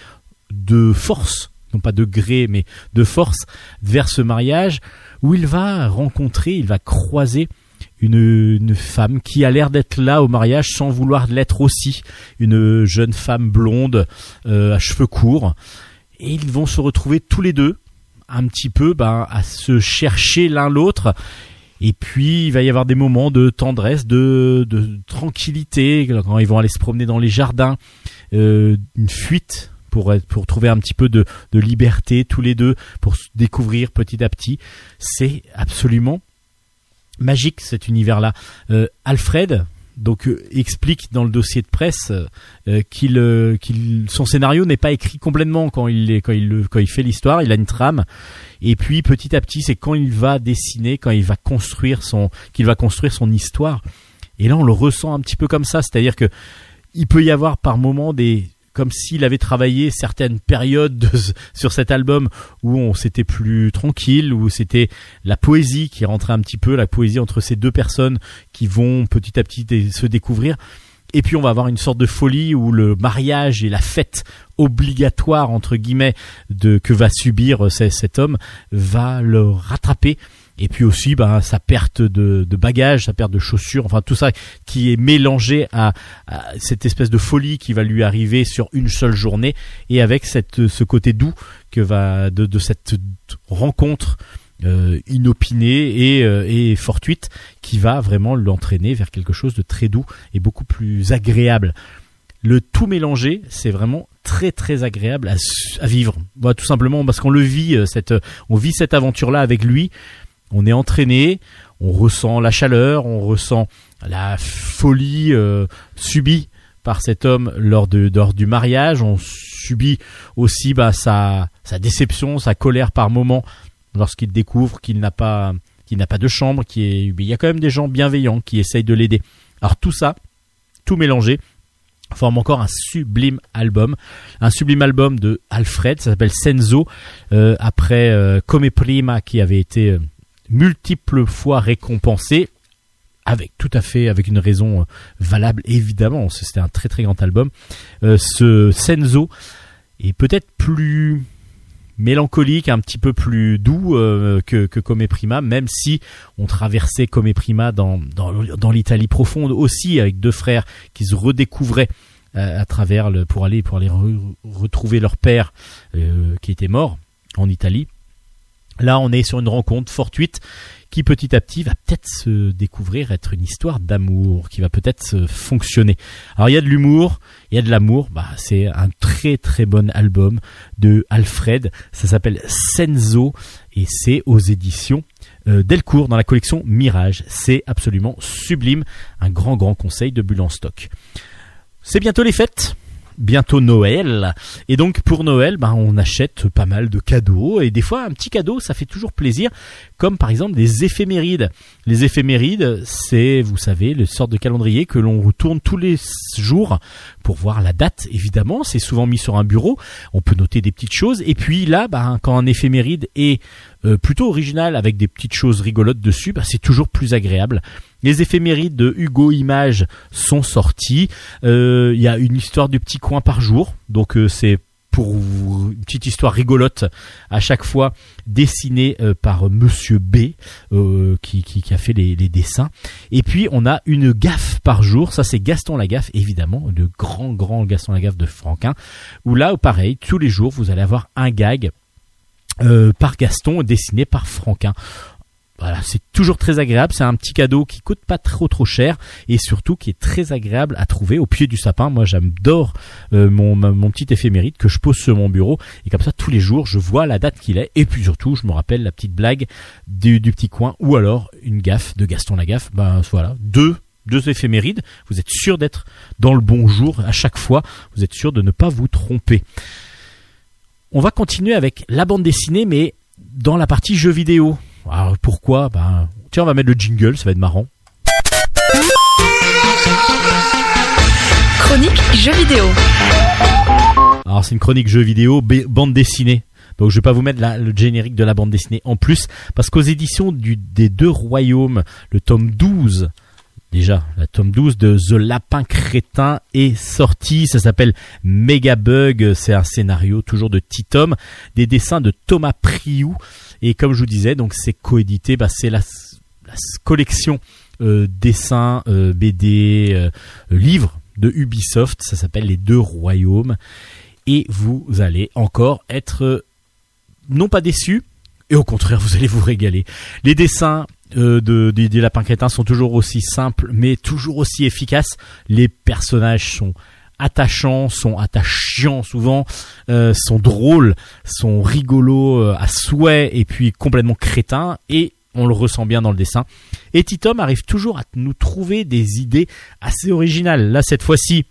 Speaker 1: de force non pas de gré mais de force vers ce mariage où il va rencontrer il va croiser une, femme qui a l'air d'être là au mariage sans vouloir l'être aussi. Une jeune femme blonde euh, à cheveux courts. Et ils vont se retrouver tous les deux un petit peu ben, à se chercher l'un l'autre. Et puis il va y avoir des moments de tendresse de, de tranquillité. Quand ils vont aller se promener dans les jardins euh, une fuite pour pour trouver un petit peu de, de liberté tous les deux pour se découvrir petit à petit. C'est absolument magique cet univers-là. Euh, Alfred donc euh, explique dans le dossier de presse euh, euh, qu'il son scénario n'est pas écrit complètement quand il est, quand il quand il fait l'histoire, il a une trame et puis petit à petit c'est quand il va dessiner, quand il va construire son qu'il va construire son histoire. Et là on le ressent un petit peu comme ça, c'est-à-dire que il peut y avoir par moments des comme s'il avait travaillé certaines périodes de- sur cet album où on s'était plus tranquille, où c'était la poésie qui rentrait un petit peu, la poésie entre ces deux personnes qui vont petit à petit se découvrir. Et puis on va avoir une sorte de folie où le mariage et la fête obligatoire entre guillemets de que va subir euh, ce- cet homme va le rattraper. Et puis aussi bah, sa perte de, bagages, sa perte de chaussures, enfin tout ça qui est mélangé à, cette espèce de folie qui va lui arriver sur une seule journée et avec cette, ce côté doux que va de, cette rencontre euh, inopinée et, euh, et fortuite qui va vraiment l'entraîner vers quelque chose de très doux et beaucoup plus agréable. Le tout mélangé, c'est vraiment très très agréable à, vivre. Voilà, tout simplement parce qu'on le vit euh, cette on vit cette aventure là avec lui. On est entraîné, on ressent la chaleur, on ressent la folie euh, subie par cet homme lors, de, lors du mariage. On subit aussi bah, sa, sa déception, sa colère par moment lorsqu'il découvre qu'il n'a pas qu'il n'a pas de chambre, qui est il y a quand même des gens bienveillants qui essayent de l'aider. Alors tout ça, tout mélangé, forme encore un sublime album, un sublime album de Alfred, ça s'appelle Senzo, euh, après euh, Come Prima qui avait été euh, multiples fois récompensé, avec tout à fait, avec une raison euh, valable évidemment, c'était un très très grand album. Euh, ce Senzo est peut-être plus mélancolique, un petit peu plus doux euh, que, que Come Prima, même si on traversait Come Prima dans, dans, dans l'Italie profonde aussi, avec deux frères qui se redécouvraient à travers le, pour aller pour aller re- retrouver leur père qui était mort en Italie. Là, on est sur une rencontre fortuite qui petit à petit va peut-être se découvrir être une histoire d'amour qui va peut-être fonctionner. Alors il y a de l'humour, il y a de l'amour, bah c'est un très très bon album de Alfred, ça s'appelle Senzo et c'est aux éditions euh, Delcourt dans la collection Mirage. C'est absolument sublime, un grand grand conseil de Bulle en stock. C'est bientôt les fêtes bientôt Noël. Et donc pour Noël, ben, on achète pas mal de cadeaux. Et des fois, un petit cadeau, ça fait toujours plaisir. Comme par exemple des éphémérides. Les éphémérides, c'est, vous savez, le sorte de calendrier que l'on retourne tous les jours pour voir la date. Évidemment, c'est souvent mis sur un bureau. On peut noter des petites choses. Et puis là, ben, quand un éphéméride est euh, plutôt original avec des petites choses rigolotes dessus, ben, c'est toujours plus agréable. Les éphémérides de Hugo Images sont sortis. Euh, Il y a une histoire du petit coin par jour, donc euh, c'est pour une petite histoire rigolote à chaque fois dessinée euh, par Monsieur B qui, qui, qui a fait les, les dessins. Et puis on a une gaffe par jour, ça c'est Gaston Lagaffe évidemment, le grand grand Gaston Lagaffe de Franquin, où là pareil tous les jours vous allez avoir un gag euh, par Gaston dessiné par Franquin. Voilà, c'est toujours très agréable. C'est un petit cadeau qui coûte pas trop trop cher et surtout qui est très agréable à trouver au pied du sapin. Moi, j'adore euh, mon, mon petit éphéméride que je pose sur mon bureau et comme ça tous les jours je vois la date qu'il est et puis surtout je me rappelle la petite blague du, du petit coin ou alors une gaffe de Gaston Lagaffe. Ben voilà, deux deux éphémérides. Vous êtes sûr d'être dans le bon jour à chaque fois. Vous êtes sûr de ne pas vous tromper. On va continuer avec la bande dessinée, mais dans la partie jeux vidéo. Alors pourquoi? Ben tiens, on va mettre le jingle, ça va être marrant.
Speaker 4: Chronique jeux vidéo.
Speaker 1: Alors c'est une chronique jeux vidéo, bande dessinée. Donc je vais pas vous mettre la- le générique de la bande dessinée en plus, parce qu'aux éditions du, des deux royaumes, le tome 12, déjà, la tome 12 de The Lapin Crétin est sorti. Ça s'appelle Megabug. C'est un scénario toujours de Titom, des dessins de Thomas Priou. Et comme je vous disais, donc c'est coédité, bah, c'est la, la collection euh, dessins, euh, BD, euh, livres de Ubisoft. Ça s'appelle Les Deux Royaumes. Et vous allez encore être euh, non pas déçus, et au contraire, vous allez vous régaler. Les dessins de, des, des lapins crétins sont toujours aussi simples, mais toujours aussi efficaces. Les personnages sont attachants, sont attachants souvent, euh, sont drôles, sont rigolos euh, à souhait, et puis complètement crétins, et on le ressent bien dans le dessin. Et Titom arrive toujours à nous trouver des idées assez originales. Là, cette fois-ci,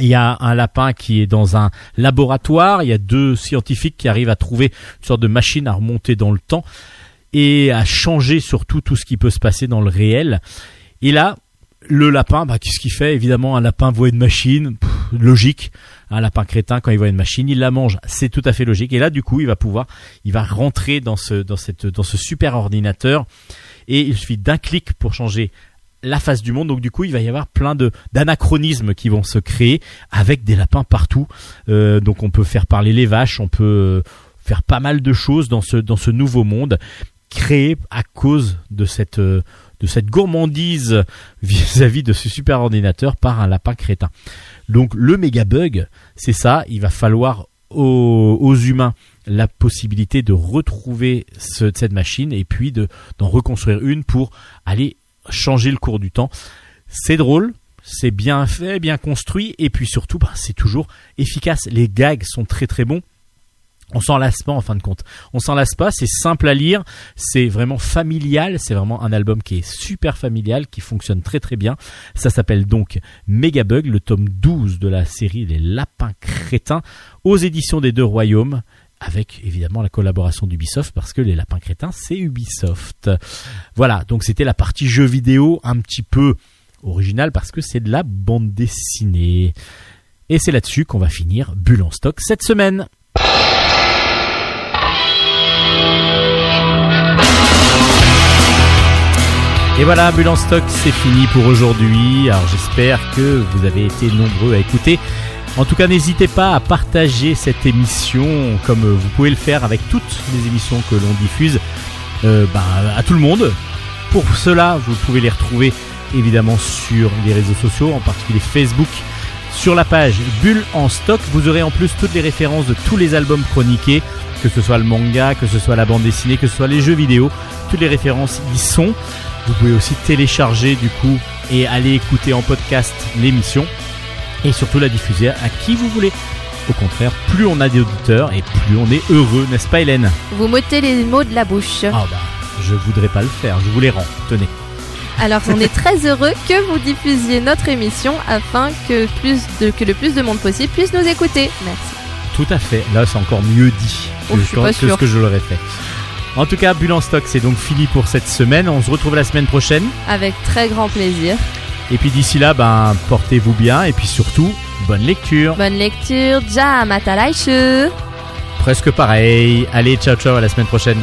Speaker 1: il y a un lapin qui est dans un laboratoire, il y a deux scientifiques qui arrivent à trouver une sorte de machine à remonter dans le temps et à changer surtout tout ce qui peut se passer dans le réel. Et là, le lapin, bah, qu'est-ce qu'il fait? Évidemment, un lapin voit une machine, logique. Un lapin crétin, quand il voit une machine, il la mange. C'est tout à fait logique. Et là, du coup, il va pouvoir, il va rentrer dans ce, dans cette, dans ce super ordinateur. Et il suffit d'un clic pour changer la face du monde. Donc du coup, il va y avoir plein de d'anachronismes qui vont se créer avec des lapins partout. Euh, donc on peut faire parler les vaches, on peut faire pas mal de choses dans ce dans ce nouveau monde créé à cause de cette euh, de cette gourmandise vis-à-vis de ce super ordinateur par un lapin crétin. Donc le méga bug, c'est ça. Il va falloir aux, humains la possibilité de retrouver ce- cette machine et puis de d'en reconstruire une pour aller changer le cours du temps. C'est drôle, c'est bien fait, bien construit, et puis surtout, bah, c'est toujours efficace. Les gags sont très très bons. On s'en lasse pas en fin de compte. On s'en lasse pas, c'est simple à lire, c'est vraiment familial, c'est vraiment un album qui est super familial, qui fonctionne très très bien. Ça s'appelle donc Megabug, le tome 12 de la série Les Lapins Crétins, aux éditions des Deux Royaumes, avec évidemment la collaboration d'Ubisoft, parce que Les Lapins Crétins, c'est Ubisoft. Voilà, donc c'était la partie jeux vidéo un petit peu original parce que c'est de la bande dessinée. Et c'est là-dessus qu'on va finir Bulle en stock cette semaine. Et voilà, Bulle en stock, c'est fini pour aujourd'hui. Alors j'espère que vous avez été nombreux à écouter. En tout cas, n'hésitez pas à partager cette émission comme vous pouvez le faire avec toutes les émissions que l'on diffuse euh, bah, à tout le monde. Pour cela, vous pouvez les retrouver évidemment sur les réseaux sociaux, en particulier Facebook. Sur la page Bulle en stock, vous aurez en plus toutes les références de tous les albums chroniqués, que ce soit le manga, que ce soit la bande dessinée, que ce soit les jeux vidéo. Toutes les références y sont. Vous pouvez aussi télécharger du coup et aller écouter en podcast l'émission et surtout la diffuser à qui vous voulez. Au contraire, plus on a d'auditeurs et plus on est heureux, n'est-ce pas Hélène?
Speaker 2: Vous m'ôtez les mots de la bouche.
Speaker 1: Ah bah, je voudrais pas le faire, je vous les rends. Tenez.
Speaker 2: Alors on est très heureux que vous diffusiez notre émission afin que, plus de, que le plus de monde possible puisse nous écouter. Merci.
Speaker 1: Tout à fait. Là, c'est encore mieux dit
Speaker 2: Oh,
Speaker 1: que,
Speaker 2: je suis pas
Speaker 1: que ce que je l'aurais fait. En tout cas, Bulle en stock, c'est donc fini pour cette semaine. On se retrouve la semaine prochaine.
Speaker 2: Avec très grand plaisir.
Speaker 1: Et puis d'ici là, ben, portez-vous bien et puis surtout, bonne lecture.
Speaker 2: Bonne lecture. Ja, matalaishu.
Speaker 1: Presque pareil. Allez, ciao ciao, à la semaine prochaine.